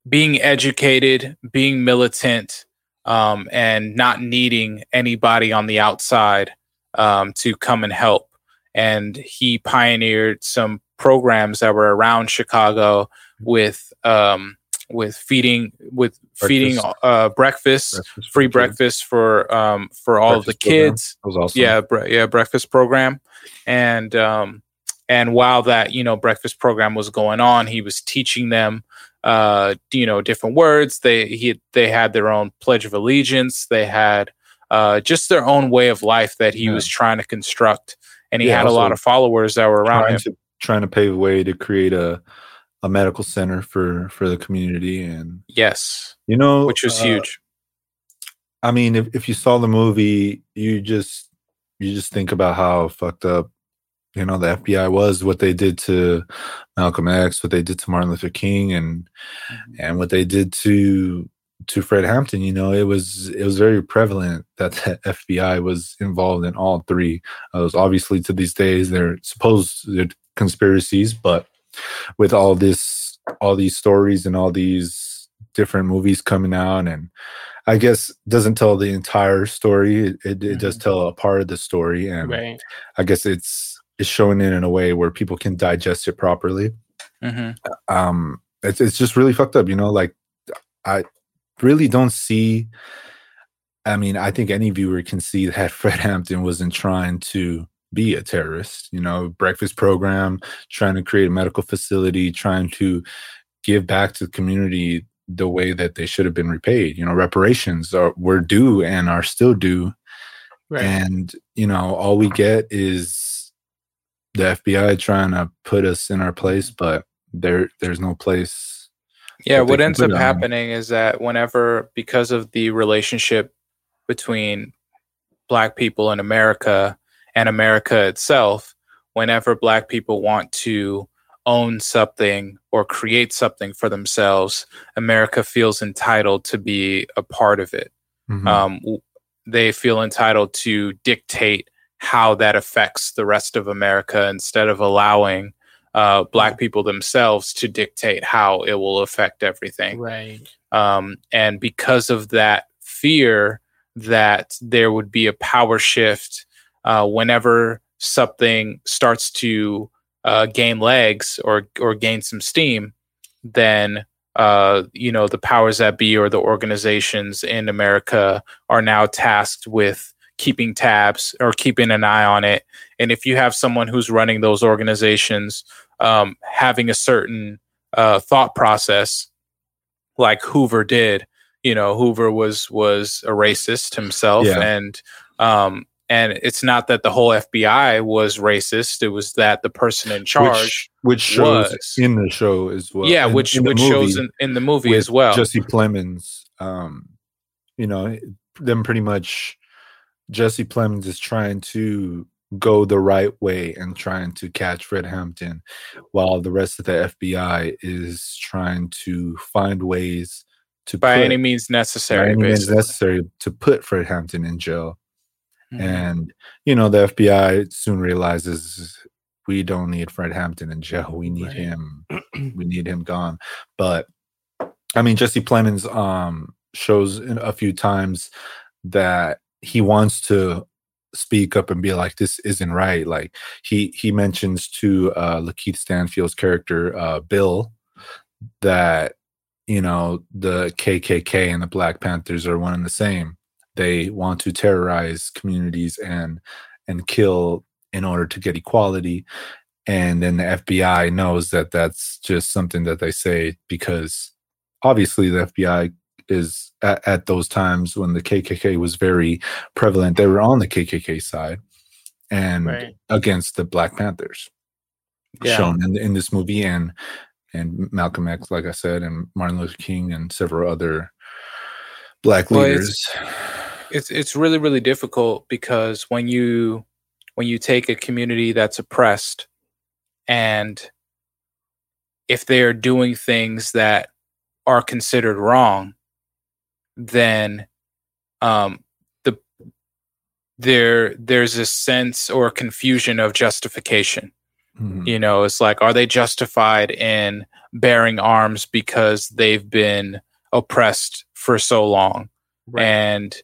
being educated, being militant, um, and not needing anybody on the outside um, to come and help. And he pioneered some programs that were around Chicago with um, with feeding with feeding Breakfast. uh, breakfast, Breakfast free kids. breakfast for um, for all of the kids That was awesome. yeah bre- yeah breakfast program and um and while that you know breakfast program was going on he was teaching them uh you know different words they he they had their own pledge of allegiance they had uh just their own way of life that he Yeah. was trying to construct and he Yeah, had a lot of followers that were around trying him. to trying to pave a way to create a a medical center for for the community and yes. You know which was uh, huge. I mean if, if you saw the movie you just you just think about how fucked up you know the fbi was what they did to malcolm x what they did to martin luther king and and what they did to to fred hampton you know it was it was very prevalent that the fbi was involved in all three uh, was obviously to these days they're supposed they're conspiracies but with all this all these stories and all these different movies coming out and i guess doesn't tell the entire story. It, it, it does tell a part of the story and right. i guess it's it's showing it in a way where people can digest it properly. Hmm um it's, it's just really fucked up you know like i really don't see i mean i think any viewer can see that fred hampton wasn't trying to be a terrorist you know breakfast program trying to create a medical facility trying to give back to the community the way that they should have been repaid you know reparations are were due and are still due Right. and you know all we get is the fbi trying to put us in our place but there there's no place Yeah, what ends up happening is that whenever, because of the relationship between black people in America and America itself whenever black people want to own something or create something for themselves, America feels entitled to be a part of it. Mm-hmm. Um, they feel entitled to dictate how that affects the rest of America instead of allowing uh, black people themselves to dictate how it will affect everything. Right. Um, and because of that fear that there would be a power shift uh, whenever something starts to uh, gain legs or or gain some steam, then uh, you know the powers that be or the organizations in America are now tasked with keeping tabs or keeping an eye on it. And if you have someone who's running those organizations, um, having a certain uh, thought process, like Hoover did, you know, Hoover was was a racist himself, yeah. and um, and it's not that the whole FBI was racist; it was that the person in charge, which, which shows was. in the show as well. Yeah, in, which in which shows in, in the movie as well. Jesse Plemons, um, you know, them pretty much. Jesse Plemons is trying to go the right way and trying to catch Fred Hampton, while the rest of the FBI is trying to find ways to by put, any means necessary, by any means necessary to put Fred Hampton in jail. Mm-hmm. And you know, the FBI soon realizes we don't need Fred Hampton in jail. We need right. him. we need him gone. But I mean, Jesse Plemons um, shows a few times that he wants to speak up and be like this isn't right. Like he he mentions to uh lakeith stanfield's character uh bill that you know the kkk and the black panthers are one and the same. They want to terrorize communities and and kill in order to get equality. And then the fbi knows that that's just something that they say because obviously the fbi is at, at, those times when the KKK was very prevalent, they were on the KKK side and right. against the Black Panthers, yeah. shown in in this movie and and Malcolm X, like I said, and Martin Luther King and several other black well, leaders. It's, it's it's really really difficult because when you when you take a community that's oppressed and if they are doing things that are considered wrong then um, the there there's a sense or confusion of justification. Mm-hmm. You know, it's like, are they justified in bearing arms because they've been oppressed for so long? Right. And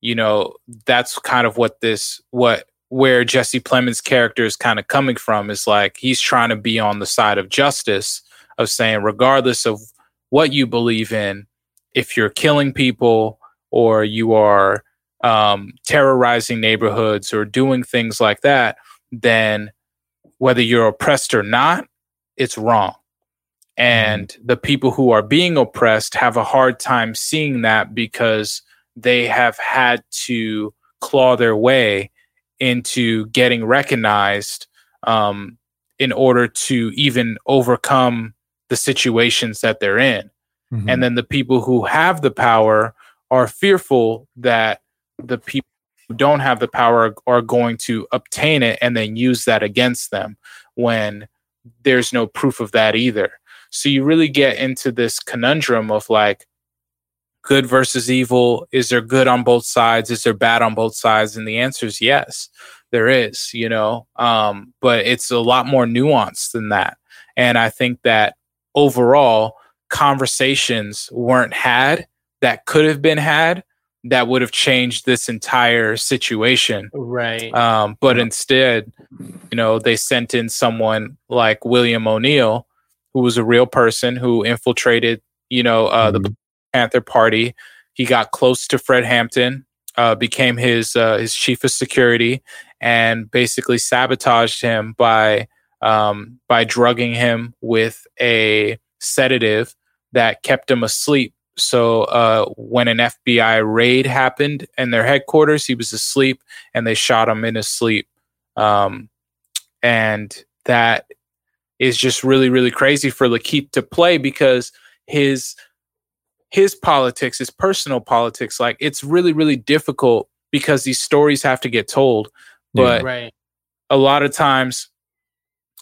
you know, that's kind of what this what where Jesse Plemons' character is kind of coming from is like he's trying to be on the side of justice of saying regardless of what you believe in if you're killing people or you are um, terrorizing neighborhoods or doing things like that, then whether you're oppressed or not, it's wrong. And mm-hmm. the people who are being oppressed have a hard time seeing that because they have had to claw their way into getting recognized um, in order to even overcome the situations that they're in. Mm-hmm. And then the people who have the power are fearful that the people who don't have the power are going to obtain it and then use that against them when there's no proof of that either. So you really get into this conundrum of like good versus evil. Is there good on both sides? Is there bad on both sides? And the answer is yes, there is, you know, um, but it's a lot more nuanced than that. And I think that overall, conversations weren't had that could have been had that would have changed this entire situation. Right. Um, but instead, you know, they sent in someone like William O'Neill, who was a real person who infiltrated, you know, uh, mm-hmm. the Panther Party. He got close to Fred Hampton, uh, became his uh, his chief of security, and basically sabotaged him by um, by drugging him with a sedative that kept him asleep. So uh, when an FBI raid happened in their headquarters, he was asleep, and they shot him in his sleep. Um, and that is just really, really crazy for Lakeith to play because his his politics, his personal politics, like it's really, really difficult because these stories have to get told. But right. a lot of times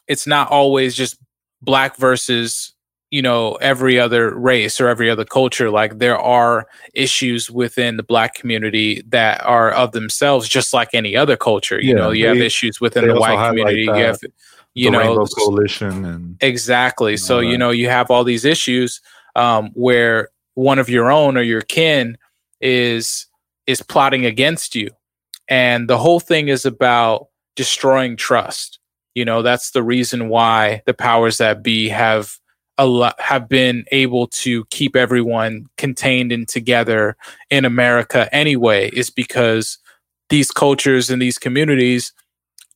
it's not always just black versus you know every other race or every other culture like there are issues within the black community that are of themselves just like any other culture you Yeah, know? You have issues within the white community you that, have you know Coalition and exactly and so all you know you have all these issues um, where one of your own or your kin is is plotting against you and the whole thing is about destroying trust you know? That's the reason why the powers that be have lot have been able to keep everyone contained and together in america anyway is because these cultures and these communities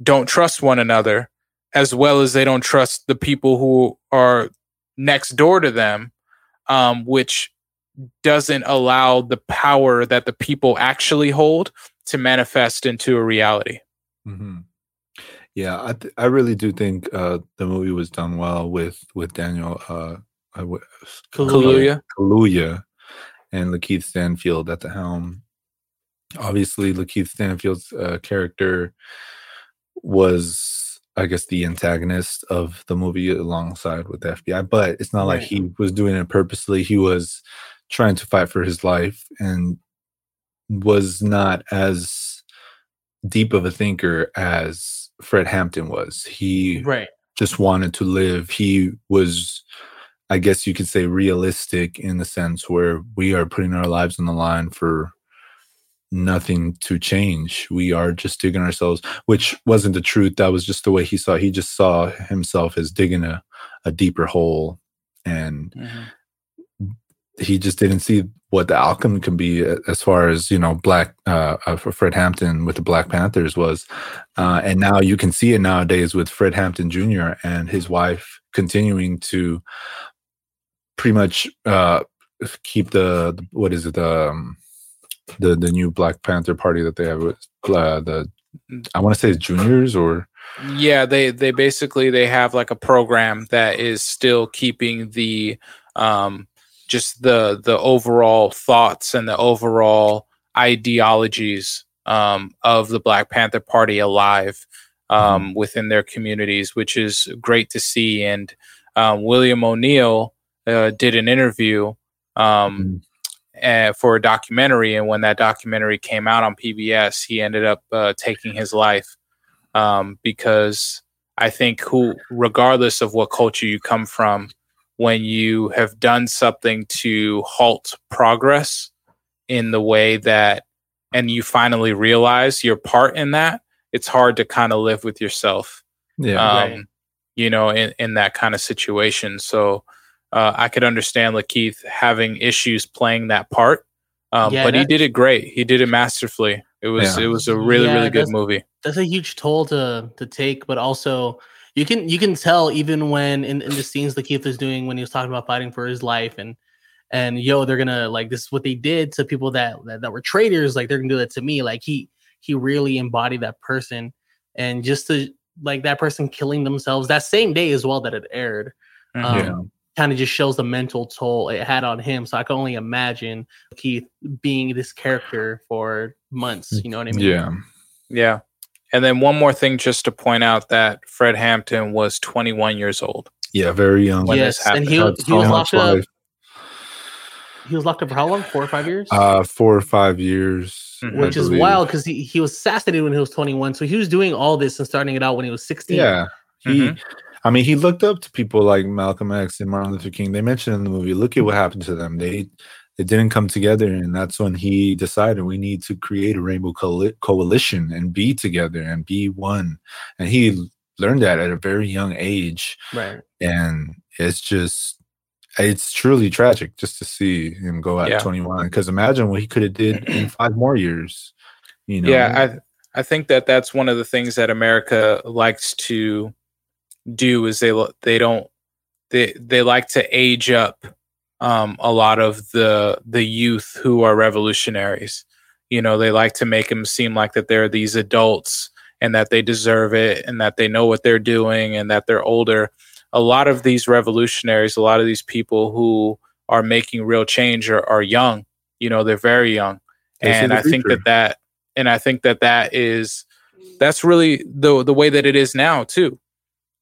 don't trust one another as well as they don't trust the people who are next door to them um, which doesn't allow the power that the people actually hold to manifest into a reality. hmm Yeah, I th- I really do think uh, the movie was done well with with Daniel uh, w- Kaluuya. Kaluuya and Lakeith Stanfield at the helm. Obviously, Lakeith Stanfield's uh, character was, I guess, the antagonist of the movie alongside with the FBI. But it's not like he was doing it purposely. He was trying to fight for his life and was not as deep of a thinker as Fred Hampton was. He Right. just wanted to live. He was, I guess you could say, realistic in the sense where we are putting our lives on the line for nothing to change. We are just digging ourselves, which wasn't the truth. That was just the way he saw. He just saw himself as digging a, a deeper hole, and mm-hmm. He just didn't see what the outcome can be as far as you know black uh, uh for fred hampton with the black panthers was. Uh and now you can see it nowadays with fred hampton jr and his wife continuing to pretty much uh keep the, what is it the um, the the new black panther party that they have with uh, the i want to say juniors or? Yeah, they they basically they have like a program that is still keeping the um just the the overall thoughts and the overall ideologies um of the Black Panther Party alive um within their communities, which is great to see. And um, William O'Neill uh, did an interview um uh, for a documentary, and when that documentary came out on PBS, he ended up uh, taking his life um, because I think who, regardless of what culture you come from, when you have done something to halt progress in the way that, and you finally realize your part in that, it's hard to kind of live with yourself yeah um, Right. you know, in, in that kind of situation. So uh, I could understand Lakeith having issues playing that part, um, Yeah, but he did it great. He did it masterfully. It was Yeah. it was a really Yeah, really good movie. that's a huge toll to to take, but also you can you can tell even when in, in the scenes that Keith was doing when he was talking about fighting for his life and and yo they're gonna like this is what they did to people that that, that were traitors like they're gonna do that to me like he he really embodied that person and just to like that person killing themselves that same day as well that it aired Mhm. um, Yeah. kind of just shows the mental toll it had on him so I can only imagine Keith being this character for months you know what I mean yeah Yeah. And then one more thing just to point out that Fred Hampton was 21 years old. yeah very young When this yes and he, Had he was locked up life. he was locked up for how long? Four or five years? uh four or five years Mhm. I Which is believe. wild because he, he was assassinated when he was 21. So he was doing all this and starting it out when he was 16. Yeah. He Mhm. I mean he looked up to people like Malcolm X and Martin Luther King. They mentioned in the movie, look at what happened to them. They they didn't come together and that's when he decided we need to create a rainbow coali- coalition and be together and be one. And he learned that at a very young age Right. and it's just it's truly tragic just to see him go at Yeah. 21 because imagine what he could have did in five more years you know Yeah, I I think that that's one of the things that America likes to do is they they don't they they like to age up um, a lot of the the youth who are revolutionaries. You know, they like to make them seem like that they're these adults and that they deserve it and that they know what they're doing and that they're older. A lot of these revolutionaries, a lot of these people who are making real change are, are young. You know, they're very young, and I think that that and I think that that is that's really the the way that it is now too.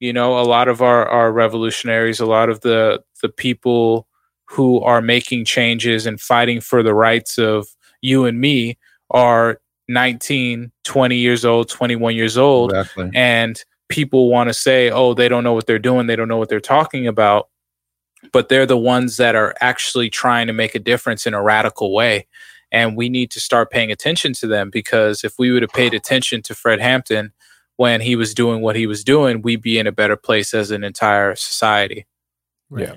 You know, a lot of our our revolutionaries, a lot of the the people who are making changes and fighting for the rights of you and me are 19, 20 years old, 21 years old Exactly. and people want to say, oh, they don't know what they're doing, they don't know what they're talking about, but they're the ones that are actually trying to make a difference in a radical way. And we need to start paying attention to them because if we would have paid attention to Fred Hampton when he was doing what he was doing, we'd be in a better place as an entire society. Yeah.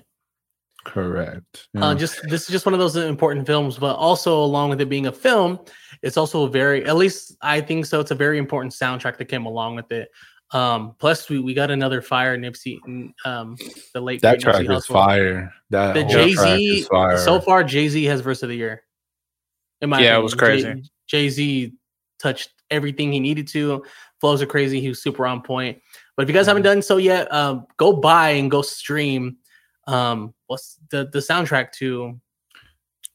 Correct. Uh, just this is just one of those important films, but also along with it being a film, it's also a very, at least I think so. It's a very important soundtrack that came along with it. Um, plus, we, we got another fire Nipsey, um, the late that great Nipsey track is Hussle. fire. That The Jay Z so far, Jay Z has verse of the year. In my Yeah, it was crazy. Jay Z touched everything he needed to. Flows are crazy. He was super on point. But if you guys haven't Mm-hmm. done so yet, um, go buy and go stream. Um, what's the the soundtrack to?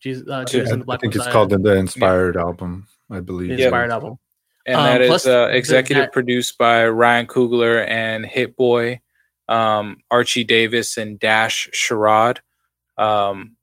Jesus, uh, Yeah, and the I Black think it's called the, the Inspired album, I believe. the Yeah. inspired album. And Um, that is plus uh, executive that- produced by Ryan Coogler and Hit Boy, um, Archie Davis, and Dash Sharad. Um,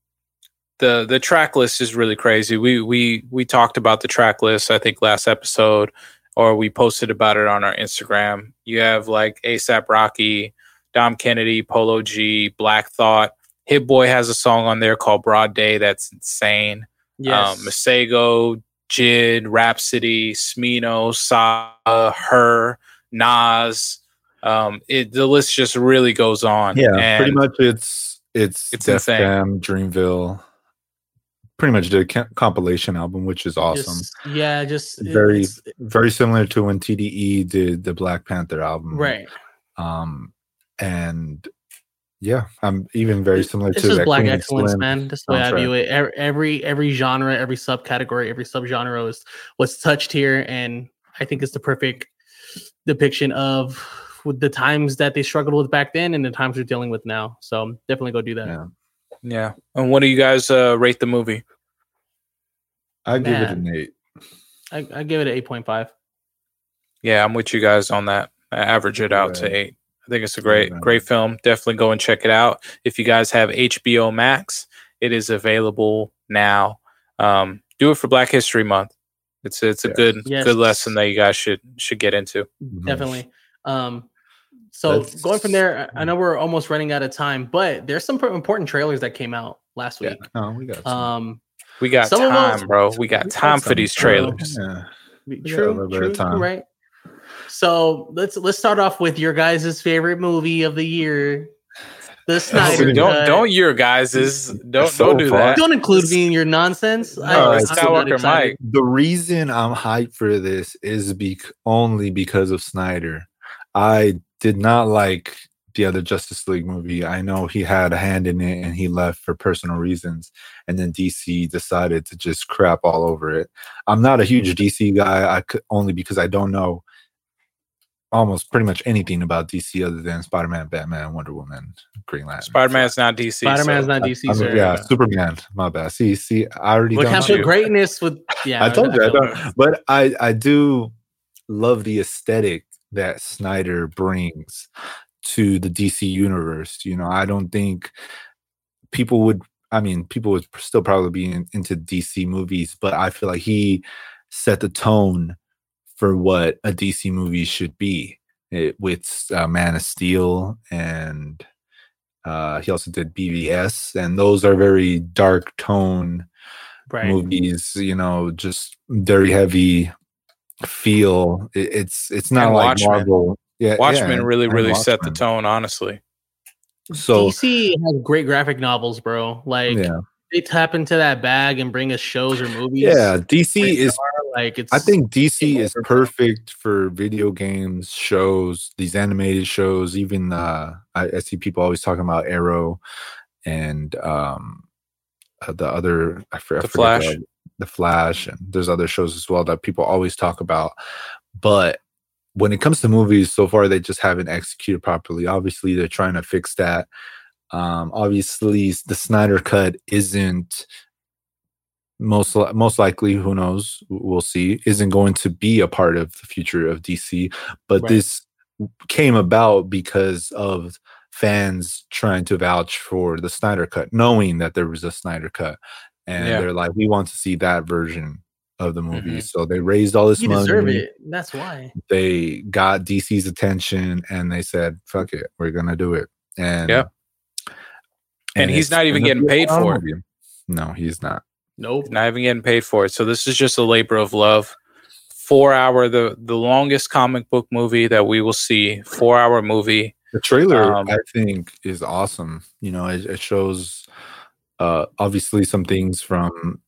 the the track list is really crazy. We we we talked about the track list I think last episode, or we posted about it on our Instagram. You have like ASAP Rocky, Dom Kennedy, Polo G, Black Thought. Hit Boy has a song on there called Broad Day that's insane Yes. um, Masego, Jid, Rapsody, Smino, Sa, Her, Nas. Um, it the list just really goes on. Yeah, and pretty much it's it's, It's Def insane. Jam, Dreamville. Pretty much did a compilation album, which is awesome. Just- yeah, just it- Very- it's- Very similar to when TDE did the Black Panther album. right. Um and yeah, I'm even very similar It's to just that black Queen excellence, Slim man. That's the way I view it. Every, every every genre, every subcategory, every subgenre is was touched here, and I think it's the perfect depiction of with the times that they struggled with back then and the times we're dealing with now. So definitely go do that. Yeah. yeah. And what do you guys uh, rate the movie? I give it an eight. I, I give it an eight point five. Yeah, I'm with you guys on that. I average it out to eight. I think it's a great, Right. great film. Definitely go and check it out. If you guys have HBO Max, it is available now. Um, do it for Black History Month. It's it's a Yes. good Yes. good lesson that you guys should should get into. Mhm. Definitely. Um, so That's- going from there, I I know we're almost running out of time, but there's some important trailers that came out last Yeah. week. Oh, we got some. Um, We got Some of time, those- bro. We got we time for these trailers. Yeah. Be- We got a True, true, true, time. right? So let's let's start off with your guys' favorite movie of the year, the Snyder. don't Cut. don't your guys is don't So don't do far. that. don't include me in your nonsense. I, No, I'm it's Skywalker excited. Mike. The reason I'm hyped for this is be- only because of Snyder. I did not like the other Justice League movie. I know he had a hand in it and he left for personal reasons. And then DC decided to just crap all over it. I'm not a huge DC guy. I could only because I don't know almost pretty much anything about DC other than Spider Man, Batman, Wonder Woman, Green Lantern. Spider Man's not DC. Spider Man's so- not DC, I mean, sir. yeah, Superman. My bad. See, see, I already We don't can't greatness with. Yeah, I told you, I don't, but I I do love the aesthetic that Snyder brings to the DC universe. You know, I don't think people would. I mean, people would still probably be in, into DC movies, but I feel like he set the tone for what a DC movie should be. It, with uh, Man of Steel and uh, he also did BVS, and those are very dark tone right. movies you know just very heavy feel It- it's it's not And like Watchmen. marvel yeah Watchmen yeah, really and really set the tone. Honestly, so DC has great graphic novels, bro. Like yeah they tap into that bag and bring us shows or movies. yeah dc Like, is like it's. i think dc is perfect for video games shows these animated shows even uh i, I see people always talking about arrow and um uh, the other i, for, I The forget Flash. the, the flash and there's other shows as well that people always talk about but when it comes to movies so far they just haven't executed properly obviously they're trying to fix that Um, obviously, the Snyder cut isn't most most likely. Who knows? We'll see. Isn't going to be a part of the future of DC, but Right. this came about because of fans trying to vouch for the Snyder cut, knowing that there was a Snyder cut, and Yeah. they're like, we want to see that version of the movie. Mhm. So they raised all this You money it. That's why. they got DC's attention and they said, "Fuck it, we're gonna do it." And Yep. And he's not even getting paid for it. No, he's not. Nope. not even getting paid for it. So this is just a labor of love. Four hour, the the longest comic book movie that we will see. Four hour movie. The trailer, Um, I think, is awesome. You know, it, it shows uh obviously some things from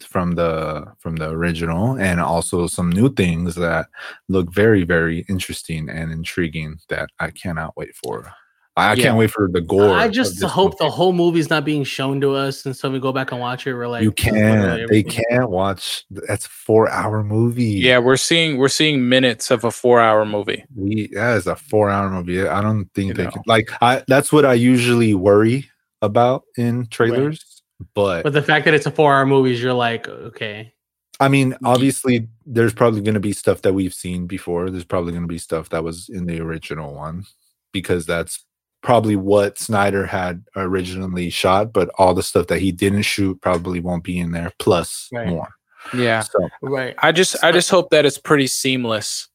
from the from the original and also some new things that look very very interesting and intriguing that I cannot wait for. I, I Yeah. can't wait for the gore. I just this hope the movie. whole movie's not being shown to us, and so we go back and watch it. We're like, you can't. They can't watch. That's a four-hour movie. Yeah, we're seeing we're seeing minutes of a four hour movie. we that is a four-hour movie. I don't think You they know. can. Like, I that's what I usually worry about in trailers. But, But the fact that it's a four-hour movie, you're like, okay, I mean, obviously, there's probably going to be stuff that we've seen before. There's probably going to be stuff that was in the original one because that's probably what Snyder had originally shot. But all the stuff that he didn't shoot probably won't be in there, plus Right. more. Yeah. So, right. I just I just hope that it's pretty seamless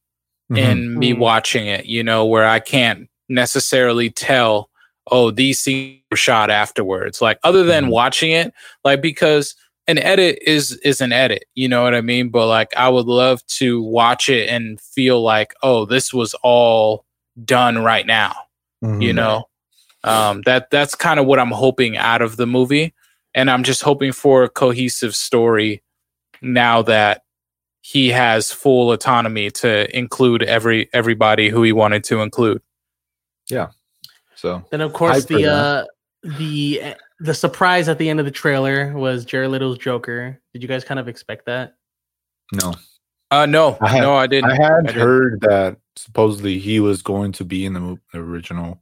mhm. in me Mhm. watching it, you know, where I can't necessarily tell, oh, these scenes were shot afterwards. Like other than Mhm. watching it, like because an edit is is an edit, you know what I mean? But like I would love to watch it and feel like, oh, this was all done right now, you Mhm. know? Um that that's kind of what I'm hoping out of the movie. And I'm just hoping for a cohesive story now that he has full autonomy to include every everybody who he wanted to include. Yeah so Then of course the uh the the surprise at the end of the trailer was Jared Leto's Joker. Did you guys kind of expect that? no, Uh no, I had- no, I didn't. I had didn't. heard that supposedly he was going to be in the original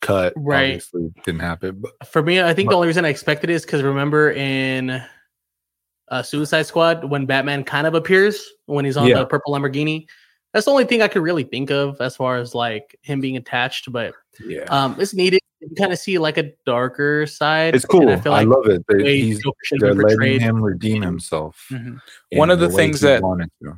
cut. Right. Obviously, didn't happen. But For me, I think But- the only reason I expected it is because remember in uh, Suicide Squad when Batman kind of appears when he's on Yeah. the purple Lamborghini. That's the only thing I could really think of as far as like him being attached. But yeah, um, it's needed. You kind of see like a darker side. it's cool. I I, feel like I love it. the They, way he's Joker should they're letting him redeem himself. Mhm. One of the way things that- wanted to.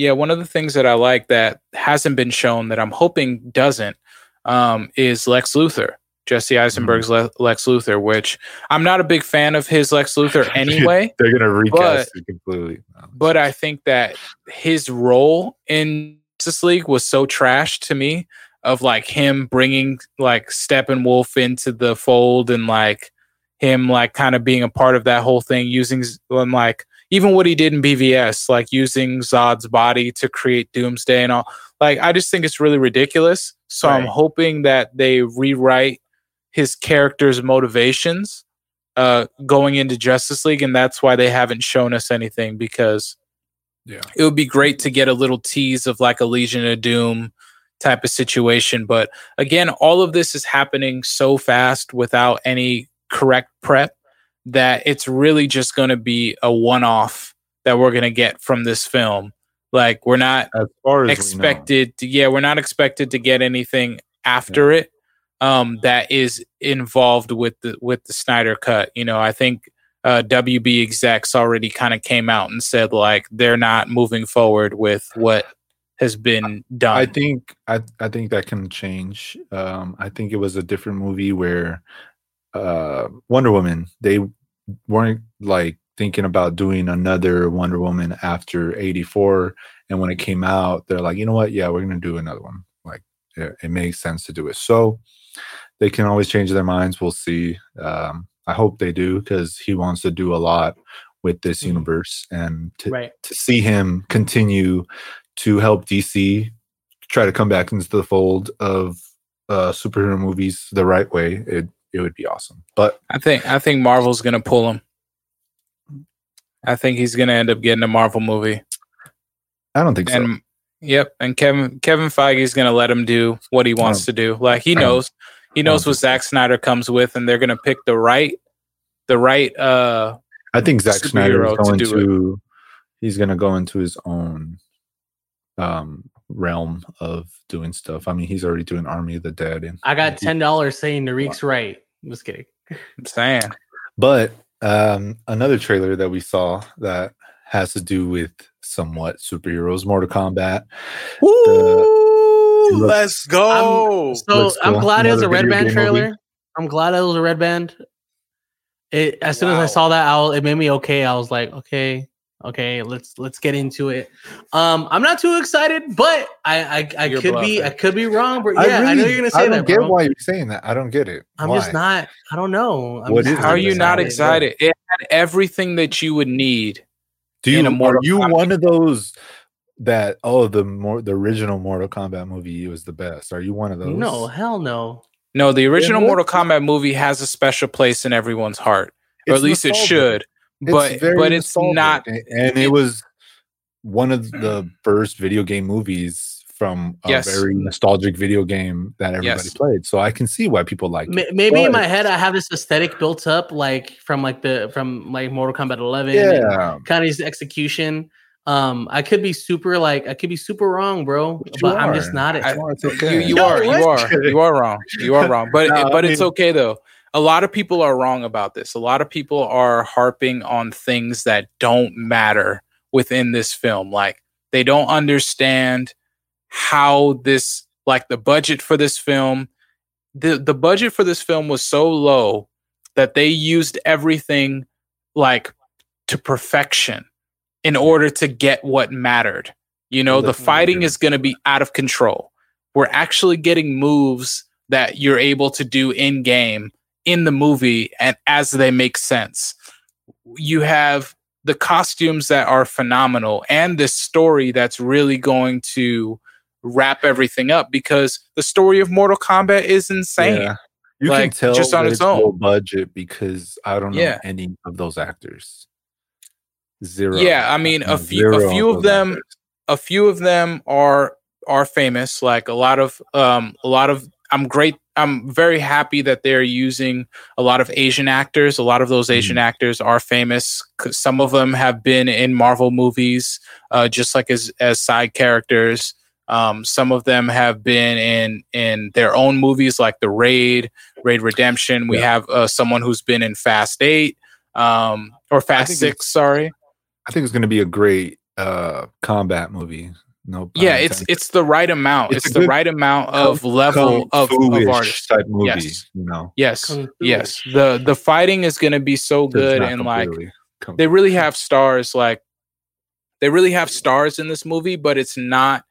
Yeah, one of the things that I like that hasn't been shown that I'm hoping doesn't um, is Lex Luthor, Jesse Eisenberg's Le- Lex Luthor, which I'm not a big fan of his Lex Luthor anyway. They're gonna recast it completely. but I think that his role in Justice League was so trash to me of like him bringing like Steppenwolf into the fold and like him like kind of being a part of that whole thing using and like even what he did in BVS like using Zod's body to create Doomsday and all like I just think it's really ridiculous so I'm hoping that they rewrite his character's motivations uh going into Justice League and that's why they haven't shown us anything because Yeah. it would be great to get a little tease of like a Legion of Doom type of situation. But again, all of this is happening so fast without any correct prep that it's really just going to be a one off that we're going to get from this film. Like, we're not As far as expected to, yeah, we're not expected to get anything after it um that is involved with the with the Snyder cut. You know, I think uh, WB execs already kind of came out and said like they're not moving forward with what has been done. I think I I think that can change. Um, I think it was a different movie where uh, Wonder Woman they weren't like thinking about doing another Wonder Woman after '84, and when it came out, they're like, you know what? Yeah, we're gonna do another one. Like it, it makes sense to do it. So they can always change their minds. We'll see. Um, I hope they do because he wants to do a lot with this Mhm. universe and to Right. to see him continue to help DC try to come back into the fold of uh, superhero movies the right way, it it would be awesome. But I think I think Marvel's gonna pull him. I think he's gonna end up getting a Marvel movie. I don't think so. Yep, and Kevin Kevin Feige is gonna let him do what he wants Um, to do. Like he um, knows he knows what 100%. Zack Snyder comes with, and they're gonna pick the right, the right. uh I think Zack Snyder is superhero to going to, he's going to go into his own um realm of doing stuff. I mean, he's already doing Army of the Dead, and I got ten dollars saying Tariq's right. I'm just kidding. I'm saying. But um, another trailer that we saw that has to do with somewhat superheroes, Mortal Kombat. Woo! looks- Let's go. So Looks I'm cool. glad it was a red band game movie. trailer. I'm glad it was a red band. It as soon as I saw that, I was, it made me okay. I was like, okay, okay, let's let's get into it. Um, I'm not too excited, but I I, I You're could be. I could be wrong, but yeah, I, know you're gonna say I don't that, get bro. why you're saying that. I don't get it. I'm Why? just not. I don't know. I'm What just is are you not excited? It had everything that you would need. Do you in a are Mortal you Kombat- one of those that oh the more the original Mortal Kombat movie was the best? Are you one of those? No, hell no. No, the original what? Mortal Kombat movie has a special place in everyone's heart, or at It's least it should. But very but it's nostalgic. not. and and it was one of the first video game movies from a Yes. very nostalgic video game that everybody Yes. played. So I can see why people like Ma- it. Maybe in my head, I have this aesthetic built up, like from like the from like Mortal Kombat 11. and Yeah, kind of his execution. Um, I could be super like I could be super wrong, bro, But but I'm just not it. I- Well, it's You, okay. you No, are, you what? are, you are wrong. You are wrong. But No, I but it's mean- okay though. A lot of people are wrong about this. A lot of people are harping on things that don't matter within this film. Like they don't understand how this like the budget for this film the the budget for this film was so low that they used everything like to perfection in order to get what mattered. You know, the fighting is going to be out of control. We're actually getting moves that you're able to do in game in the movie and as they make sense. You have the costumes that are phenomenal and this story that's really going to wrap everything up because the story of Mortal Kombat is insane. Yeah. You Like, can tell just on its own. budget because I don't know Yeah. any of those actors. Zero. Yeah, I mean, a few- a few of them- actors. a few of them are are famous like a lot of um a lot of i'm great i'm very happy that they're using a lot of asian actors a lot of those asian actors are famous. some of them have been in marvel movies uh just like as as side characters um some of them have been in in their own movies like the raid raid redemption we Yeah. have uh, someone who's been in fast 8 um or fast 6 sorry I think it's going to be a great uh combat movie. No, pun yeah it's it's the right amount It's it's, the right amount Kung- of level Kung of, of Fu-ish type movie. Yes. You know, yes Kung Fu. yes the the fighting is going to be so So good and like completely Kung they really have stars like they really have stars in this movie but it's not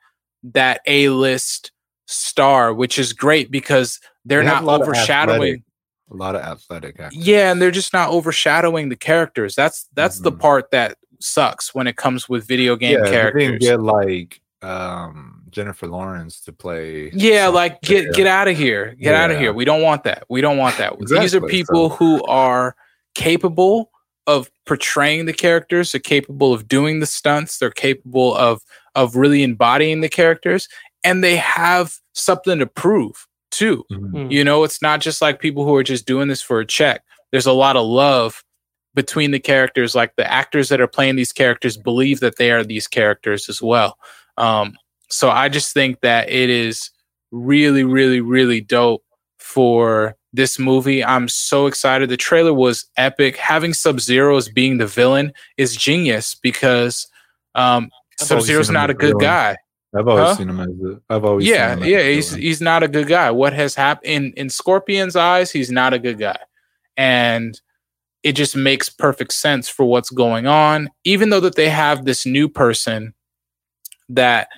that a-list star which is great because they're They not a lot of overshadowing a lot of athletic actors. yeah and they're just not overshadowing the characters that's that's the Mhm. part that sucks when it comes with video game yeah, characters get like um Jennifer Lawrence to play. Yeah, like get yeah. get out of here. Get out of here. We don't want that. We don't want that. These are people so- who are capable of portraying the characters, they're capable of doing the stunts, they're capable of of really embodying the characters and they have something to prove too. Mhm. Mm. You know, it's not just like people who are just doing this for a check. There's a lot of love between the characters. Like the actors that are playing these characters believe that they are these characters as well. Um, so I just think that it is really, really, really dope for this movie. I'm so excited. The trailer was epic. Having Sub Zero as being the villain is genius because um, Sub Zero's not a good villain. guy I've always Huh? seen him as a. I've always yeah, seen him yeah, he's he's not a good guy. What has happened in in Scorpion's eyes? He's not a good guy, and it just makes perfect sense for what's going on. Even though that they have this new person, that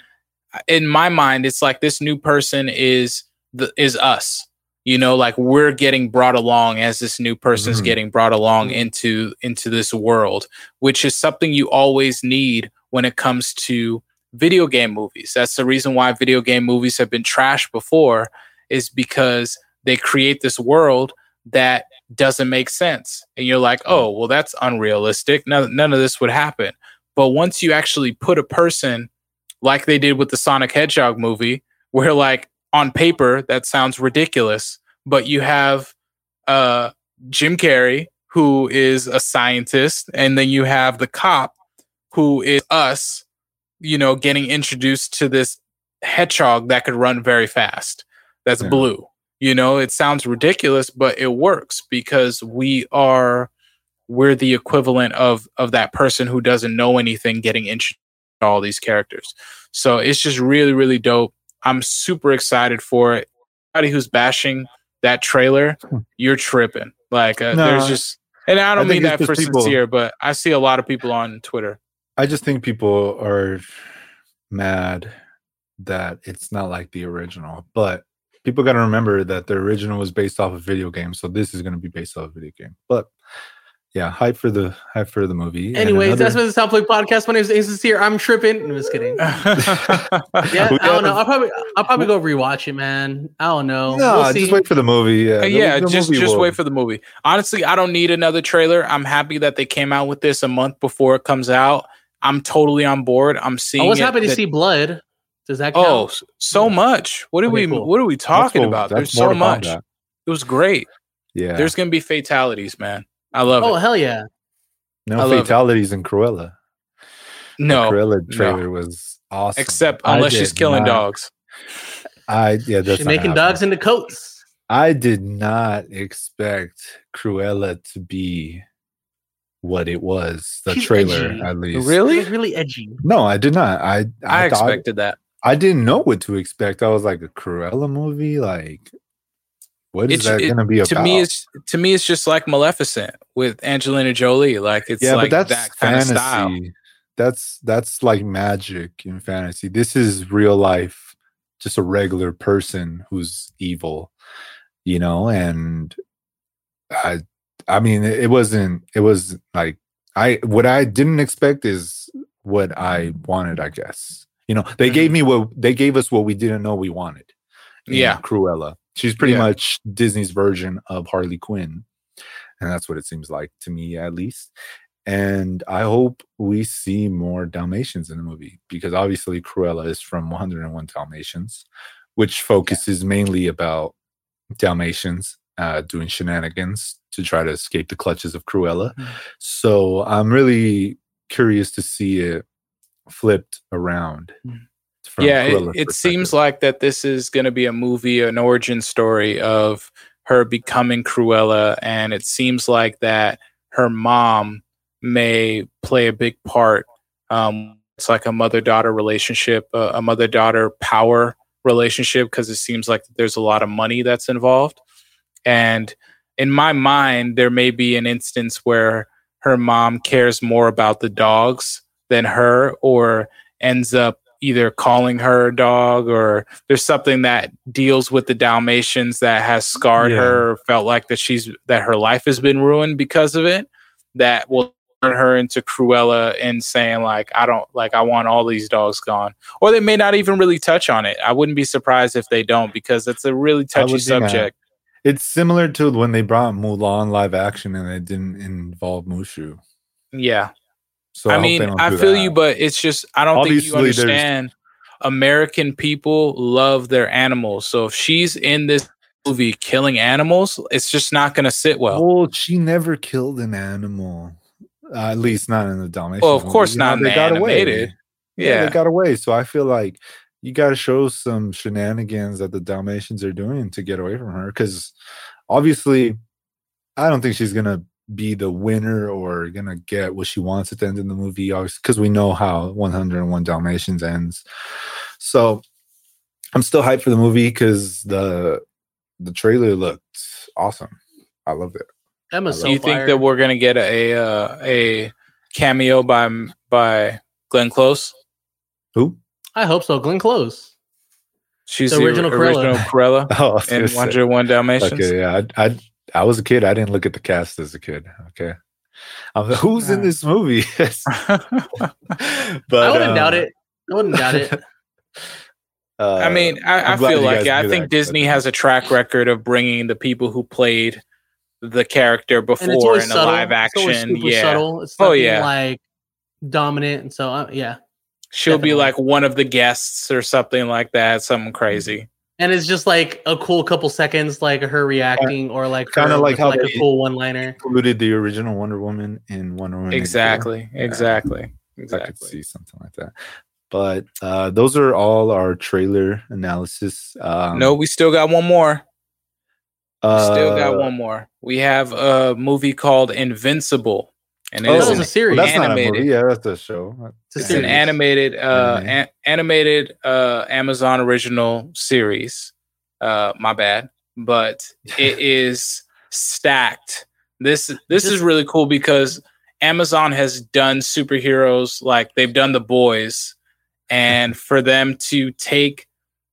in my mind, it's like this new person is the is us. You know, like we're getting brought along as this new person's Mhm. getting brought along Mhm. into into this world, which is something you always need when it comes to video game movies. That's the reason why video game movies have been trashed before, is because they create this world that doesn't make sense. And you're like, oh, well, that's unrealistic. None, none of this would happen. But once you actually put a person like they did with the Sonic Hedgehog movie, where like on paper that sounds ridiculous, but you have uh Jim Carrey who is a scientist and then you have the cop who is us, you know, getting introduced to this hedgehog that could run very fast. That's Yeah. blue. You know, it sounds ridiculous, but it works because we are we're the equivalent of of that person who doesn't know anything getting introduced to all these characters. So it's just really, really dope. I'm super excited for it. Anybody who's bashing that trailer, you're tripping. Like uh, No, there's just, and I don't I mean that for people- sincere, but I see a lot of people on Twitter. I just think people are mad that it's not like the original, but people got to remember that the original was based off a video game, so this is going to be based off a video game. But yeah, hype for the hype for the movie. And Anyways, that's another- been the Soundflick podcast. My name is Aces here. I'm tripping. I'm just kidding. Yeah, I don't know. I'll probably I'll probably go rewatch it, man. I don't know. no, we'll see. just wait for the movie. Yeah, Uh, yeah, the just movie just will- wait for the movie. Honestly, I don't need another trailer. I'm happy that they came out with this a month before it comes out. I'm totally on board. I'm seeing. I was it happy to that- see blood. Does that oh, count? Oh, so much. What are Okay, we? cool. What are we talking what- about? that's There's so much. Kombat. It was great. Yeah, There's gonna be fatalities, man. I love oh it. Oh hell yeah! No love it. fatalities in Cruella. No. The No, Cruella no. trailer was awesome. except unless she's killing not- dogs. I yeah, that's She's making happening. dogs into coats. I did not expect Cruella to be what it was. The She's trailer, edgy. at least. Really? was really edgy. No, I did not. I I, I, thought- expected that. I didn't know what to expect. I was like a Cruella movie. Like, what is It's- that it- to be about? To me, it's to me, it's just like Maleficent with Angelina Jolie. Like it's yeah, like but that's that kind of style. fantasy. That's that's like magic in fantasy. This is real life, just a regular person who's evil, you know. And I, I mean, it, it wasn't. It was like I what I didn't expect is what I wanted. I guess you know they gave me what they gave us what we didn't know we wanted. Yeah. Cruella. She's pretty Yeah. much Disney's version of Harley Quinn. And that's what it seems like to me, at least. And I hope we see more Dalmatians in the movie because obviously Cruella is from 101 Dalmatians, which focuses mainly about Dalmatians uh, doing shenanigans to try to escape the clutches of Cruella. Mhm. So I'm really curious to see it flipped around. From yeah, it, it seems like that this is going to be a movie, an origin story of her becoming Cruella, and it seems like that her mom may play a big part. Um, it's like a mother-daughter relationship, uh, a mother-daughter power relationship, because it seems like there's a lot of money that's involved. And in my mind, there may be an instance where her mom cares more about the dogs than her, or ends up either calling her a dog or there's something that deals with the Dalmatians that has scarred Yeah. her or felt like that she's that her life has been ruined because of it that will turn her into Cruella and saying like I don't like I want all these dogs gone. Or they may not even really touch on it. I wouldn't be surprised if they don't because it's a really touchy subject. It's similar to when they brought Mulan live action and it didn't involve Mushu. yeah So I, they mean, I feel that. you, but it's just I don't think you understand. American people love their animals, so if she's in this movie killing animals, it's just not going to sit well. Well, she never killed an animal. Uh, at least not in the Dalmatian. Well, of movie. course You know, not in the animated. Yeah, Yeah, they got away. So I feel like you got to show some shenanigans that the Dalmatians are doing to get away from her. Because obviously, I don't think she's gonna be the winner or gonna get what she wants at the end of the movie. Because we know how 101 Dalmatians ends. So I'm still hyped for the movie because the the trailer looked awesome. I loved it. Emma's Do so Do you think that we're going to get a uh, a cameo by by Glenn Close? Who? I hope so. Glenn Close. She's The the, original original, Cruella. Cruella Oh, I was in gonna 101 Dalmatians. Okay, yeah, I, I I was a kid. I didn't look at the cast as a kid. Okay, I'm like, who's in this movie? but I wouldn't doubt um, it. I wouldn't doubt it. Uh, I mean, I, I feel like yeah, I think that, Disney but- has a track record of bringing the people who played the character before in a subtle. live It's always action. super Yeah, subtle. It's Oh, nothing yeah. like dominant. And so, uh, yeah. she'll be like one of the guests or something like that. Something crazy. And it's just like a cool couple seconds, like her reacting, or like Kinda her like how like they- a cool one liner. included the original Wonder Woman in Wonder Woman. 84. Exactly. Exactly. I could Exactly. see something like that. But uh, those are all our trailer analysis. Um, no, we still got one more. We still got uh, one more. We have a movie called Invincible, and it Oh, was a series. Well, that's not a animated. movie. Yeah, that's a show. It's a It's an animated, uh, Anime. an- animated uh, Amazon original series. Uh, my bad, but it is stacked. This this is really cool because Amazon has done superheroes like they've done the boys, and for them to take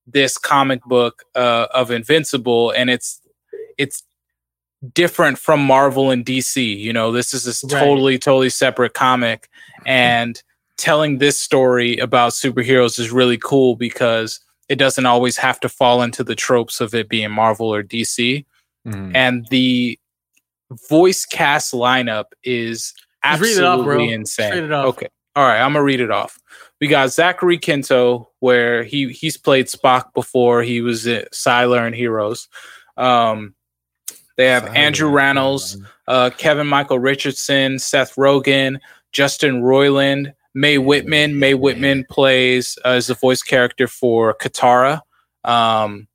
this comic book uh, of Invincible and it's it's different from Marvel and DC. You know, this is a Right. totally totally separate comic, and telling this story about superheroes is really cool because it doesn't always have to fall into the tropes of it being Marvel or DC. Mhm. And the voice cast lineup is absolutely it off, bro. Insane. read it off. Okay. All right, I'm gonna read it off. We got Zachary Quinto, where he he's played Spock before. He was at Sylar and Heroes. Um, they have Andrew Rannells, uh, Kevin Michael Richardson, Seth Rogen, Justin Roiland, Mae Whitman. Mae Whitman plays uh, as the voice character for Katara um,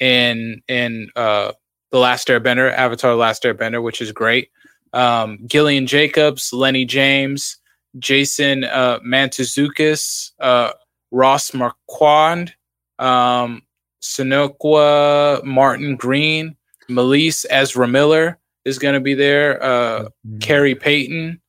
in in uh, the Last Airbender, Avatar: The Last Airbender, which is great. Um, Gillian Jacobs, Lenny James, Jason uh, Mantzoukas, uh, Ross Marquand, um, Martin Green, Melise Ezra Miller is going to be there. Uh, Mhm. Khary Payton,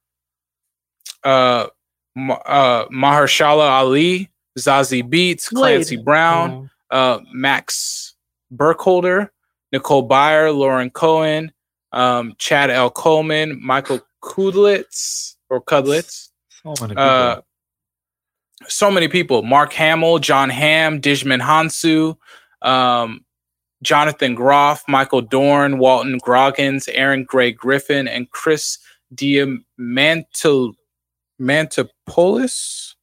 uh, Ma- uh, Mahershala Ali, Zazie Beetz, Wait. Clancy Brown, Oh. uh, Max Burkholder, Nicole Byer, Lauren Cohan, um, Chad L. Coleman, Michael Cudlitz or Cudlitz. So many people. Uh, so many people: Mark Hamill, John Hamm, Djimon Hounsou, um, Jonathan Groff, Michael Dorn, Walton Groggins, Aaron Gray Griffin, and Chris Diamantil Mantopoulos.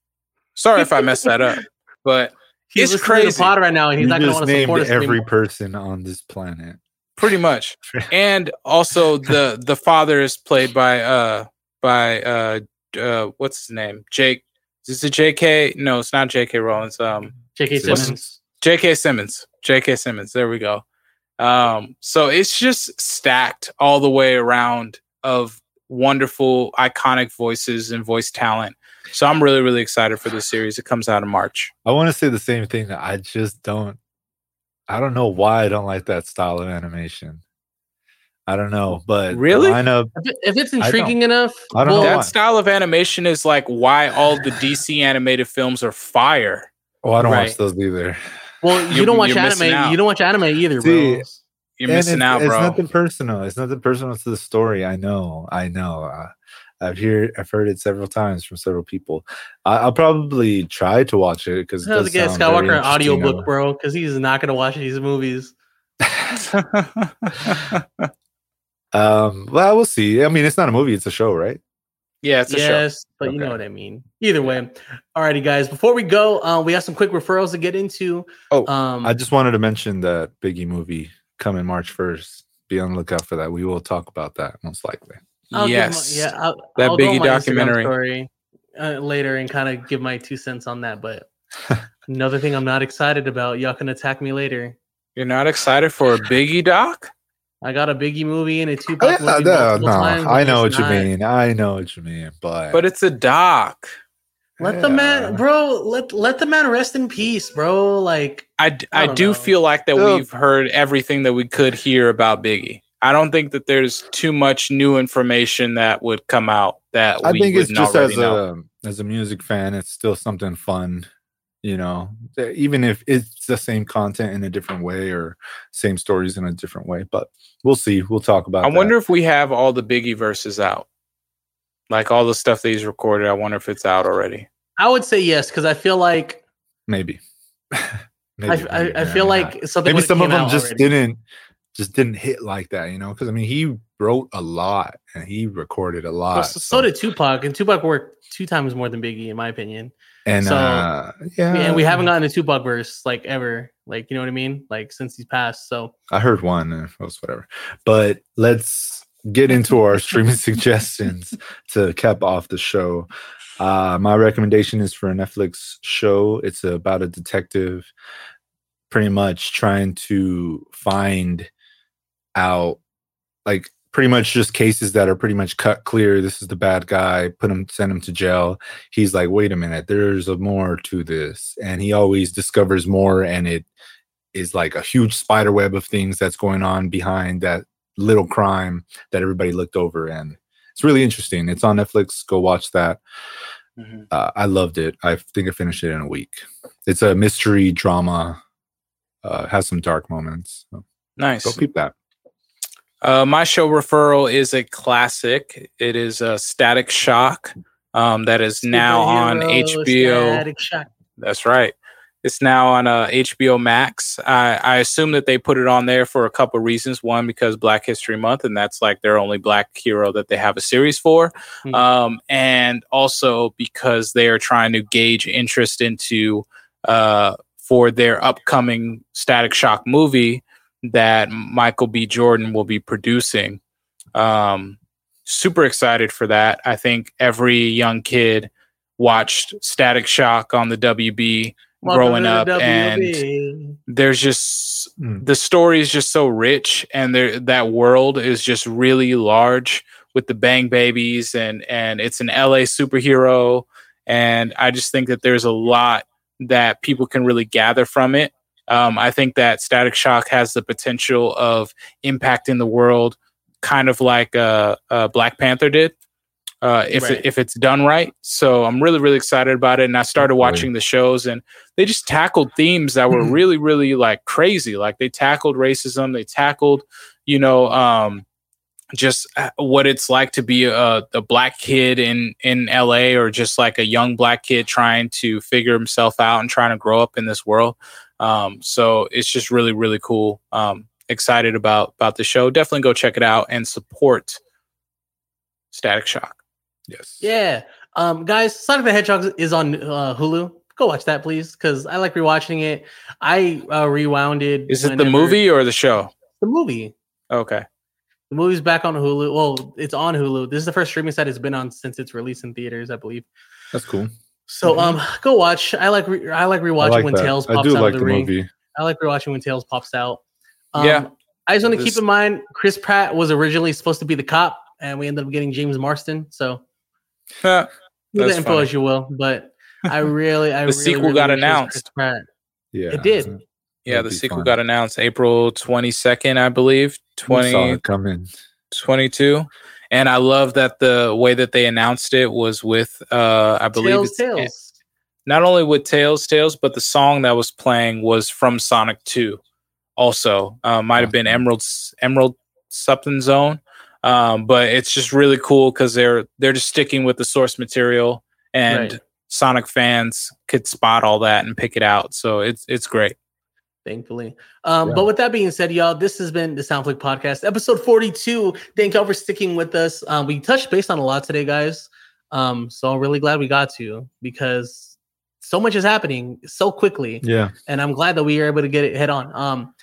Sorry if I messed that up, but He's It's listening to crazy. the pod right now, and he's you not going to just want to support us every anymore. person on this planet. pretty much. and also the the father is played by uh by uh uh what's his name Jake is it J.K. No, it's not J.K. Rowling. um J.K. Simmons. Simmons. J.K. Simmons. J.K. Simmons. There we go. Um, so it's just stacked all the way around of wonderful, iconic voices and voice talent. So I'm really, really excited for this series. It comes out in March. I want to say the same thing. I just don't. I don't know why I don't like that style of animation. I don't know, but Really? lineup. If, it- if it's I don't- intriguing enough, I don't know well, why. That style of animation is like why all the DC animated films are fire. Oh, I don't watch those either. Well, you You're- don't watch anime. out. You don't watch anime either, See, bro. You're missing it's, out, bro. it's bro. nothing personal. It's nothing personal to the story. I know. I know. Uh, I've heard I've heard it several times from several people. I, I'll probably try to watch it because How's to get Skywalker an audiobook, bro? Because he's not going to watch these movies. Um, well, we'll see. I mean, it's not a movie; it's a show, right? Yeah, it's a show. yes, but you know what I mean. Either way. Alrighty, guys. Before we go, uh, we have some quick referrals to get into. Oh, um, I just wanted to mention that Biggie movie coming March first. Be on the lookout for that. We will talk about that most likely. I'll give my- yes. yeah, I'll, That I'll Biggie on my Instagram documentary. story uh, later and kind of give my two cents on that. But another thing I'm not excited about, y'all can attack me later. You're not excited for a Biggie doc? I got a Biggie movie and a Oh, Tupac yeah, no, no, I know what just you mean. I know what you mean, but But it's a doc. Let the man, bro. Let let the man rest in peace, bro. Like I, don't do know. feel like that Well- we've heard everything that we could hear about Biggie. I don't think that there's too much new information that would come out that I we think it's wouldn't just as know. a as a music fan, it's still something fun, you know. Even if it's the same content in a different way or same stories in a different way, but we'll see. We'll talk about. I that. wonder if we have all the Biggie verses out, like all the stuff that he's recorded. I wonder if it's out already. I would say yes because I feel like maybe. I, maybe, I, maybe, I feel maybe like not. something maybe some of them just already. didn't just didn't hit like that, you know. Because I mean, he wrote a lot and he recorded a lot. Well, so, so did Tupac, and Tupac worked two times more than Biggie, in my opinion. And so- uh, yeah, and we haven't gotten a Tupac verse like ever, like you know what I mean, like since he's passed. So I heard one. uh, It was whatever. But let's get into our streaming suggestions to cap off the show. Uh, my recommendation is for a Netflix show. It's about a detective, pretty much trying to find out, like pretty much just cases that are pretty much cut clear. This is the bad guy. Put him, send him to jail. He's like, wait a minute, there's a more to this, and he always discovers more, and it is like a huge spider web of things that's going on behind that little crime that everybody looked over and it's really interesting it's on netflix go watch that uh, i loved it i think i finished it in a week it's a mystery drama uh, has some dark moments so Nice. go peep that Uh, my show referral is a classic. It is a Static Shock um, that is now on HBO. That's right. It's now on uh, HBO Max. I, I assume that they put it on there for a couple reasons. One, because Black History Month, and that's like their only black hero that they have a series for. Hmm. Um, and also because they are trying to gauge interest into uh, for their upcoming Static Shock movie that Michael B. Jordan will be producing. Um, super excited for that. I think every young kid watched Static Shock on the WB Welcome growing up the and there's just Mm. the story is just so rich and there that world is just really large with the bang babies and and it's an LA superhero and I just think that there's a lot that people can really gather from it. Um, I think that Static Shock has the potential of impacting the world, kind of like uh, uh, Black Panther did, uh, if Right. it, if it's done right. So I'm really really excited about it, and I started watching the shows, and they just tackled themes that were really really like crazy. Like they tackled racism, they tackled, you know, um, just uh, what it's like to be a, a black kid in in LA or just like a young black kid trying to figure himself out and trying to grow up in this world. Um, so it's just really really cool. Um, excited about about the show. Definitely go check it out and support Static Shock. yes Yeah. Um, guys, Sonic the Hedgehog is on uh, Hulu. Go watch that, please, because I like rewatching it. I uh, rewound it. Is it the movie or the show? The movie. Okay. The movie's back on Hulu. Well, it's on Hulu. This is the first streaming site it's been on since its release in theaters, I believe. that's cool So, Mhm. um, go watch. I like re- I like I rewatching like when that. Tails i pops do out like of the the, ring. movie I like rewatching when Tails pops out. Um, Yeah. I just want to This- keep in mind Chris Pratt was originally supposed to be the cop, and we ended up getting James Marsden. So do the That's info funny. as you will, but I really, I The really, sequel really got wish it was announced. Chris Pratt. yeah It did. Yeah, the sequel fun. got announced April 22nd, I believe. We saw 20, it coming 22 and i love that the way that they announced it was with uh i believe Tails, it's Tails. not only with tails tails but the song that was playing was from sonic 2 also uh, might have been Awesome. emerald's emerald something zone um but it's just really cool because they're they're just sticking with the source material and Right. sonic fans could spot all that and pick it out so it's it's great thankfully. Um, Yeah. But with that being said, y'all, this has been the Soundflick Podcast, episode 42. Thank y'all for sticking with us. Um, we touched base on a lot today, guys. Um, so I'm really glad we got to because so much is happening so quickly. yeah and I'm glad that we were able to get it head on. Um,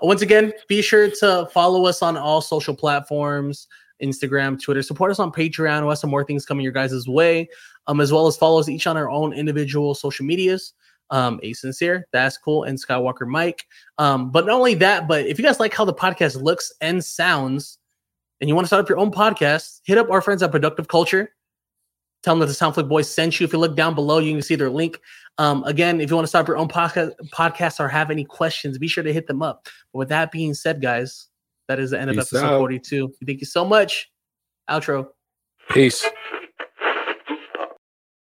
once again, be sure to follow us on all social platforms, Instagram, Twitter. Support us on Patreon. We have some more things coming your guys' way, um, as well as follow us each on our own individual social medias. Um, A Sincere, that's cool, and Skywalker Mike. Um, but not only that, but if you guys like how the podcast looks and sounds, and you want to start up your own podcast, hit up our friends at Productive Culture. Tell them that the Soundflick Boys sent you. If you look down below, you can see their link. Um, again, if you want to start up your own podcast, podcast or have any questions, be sure to hit them up. But with that being said, guys, that is the end of Peace episode out. 42. Thank you so much. Outro. peace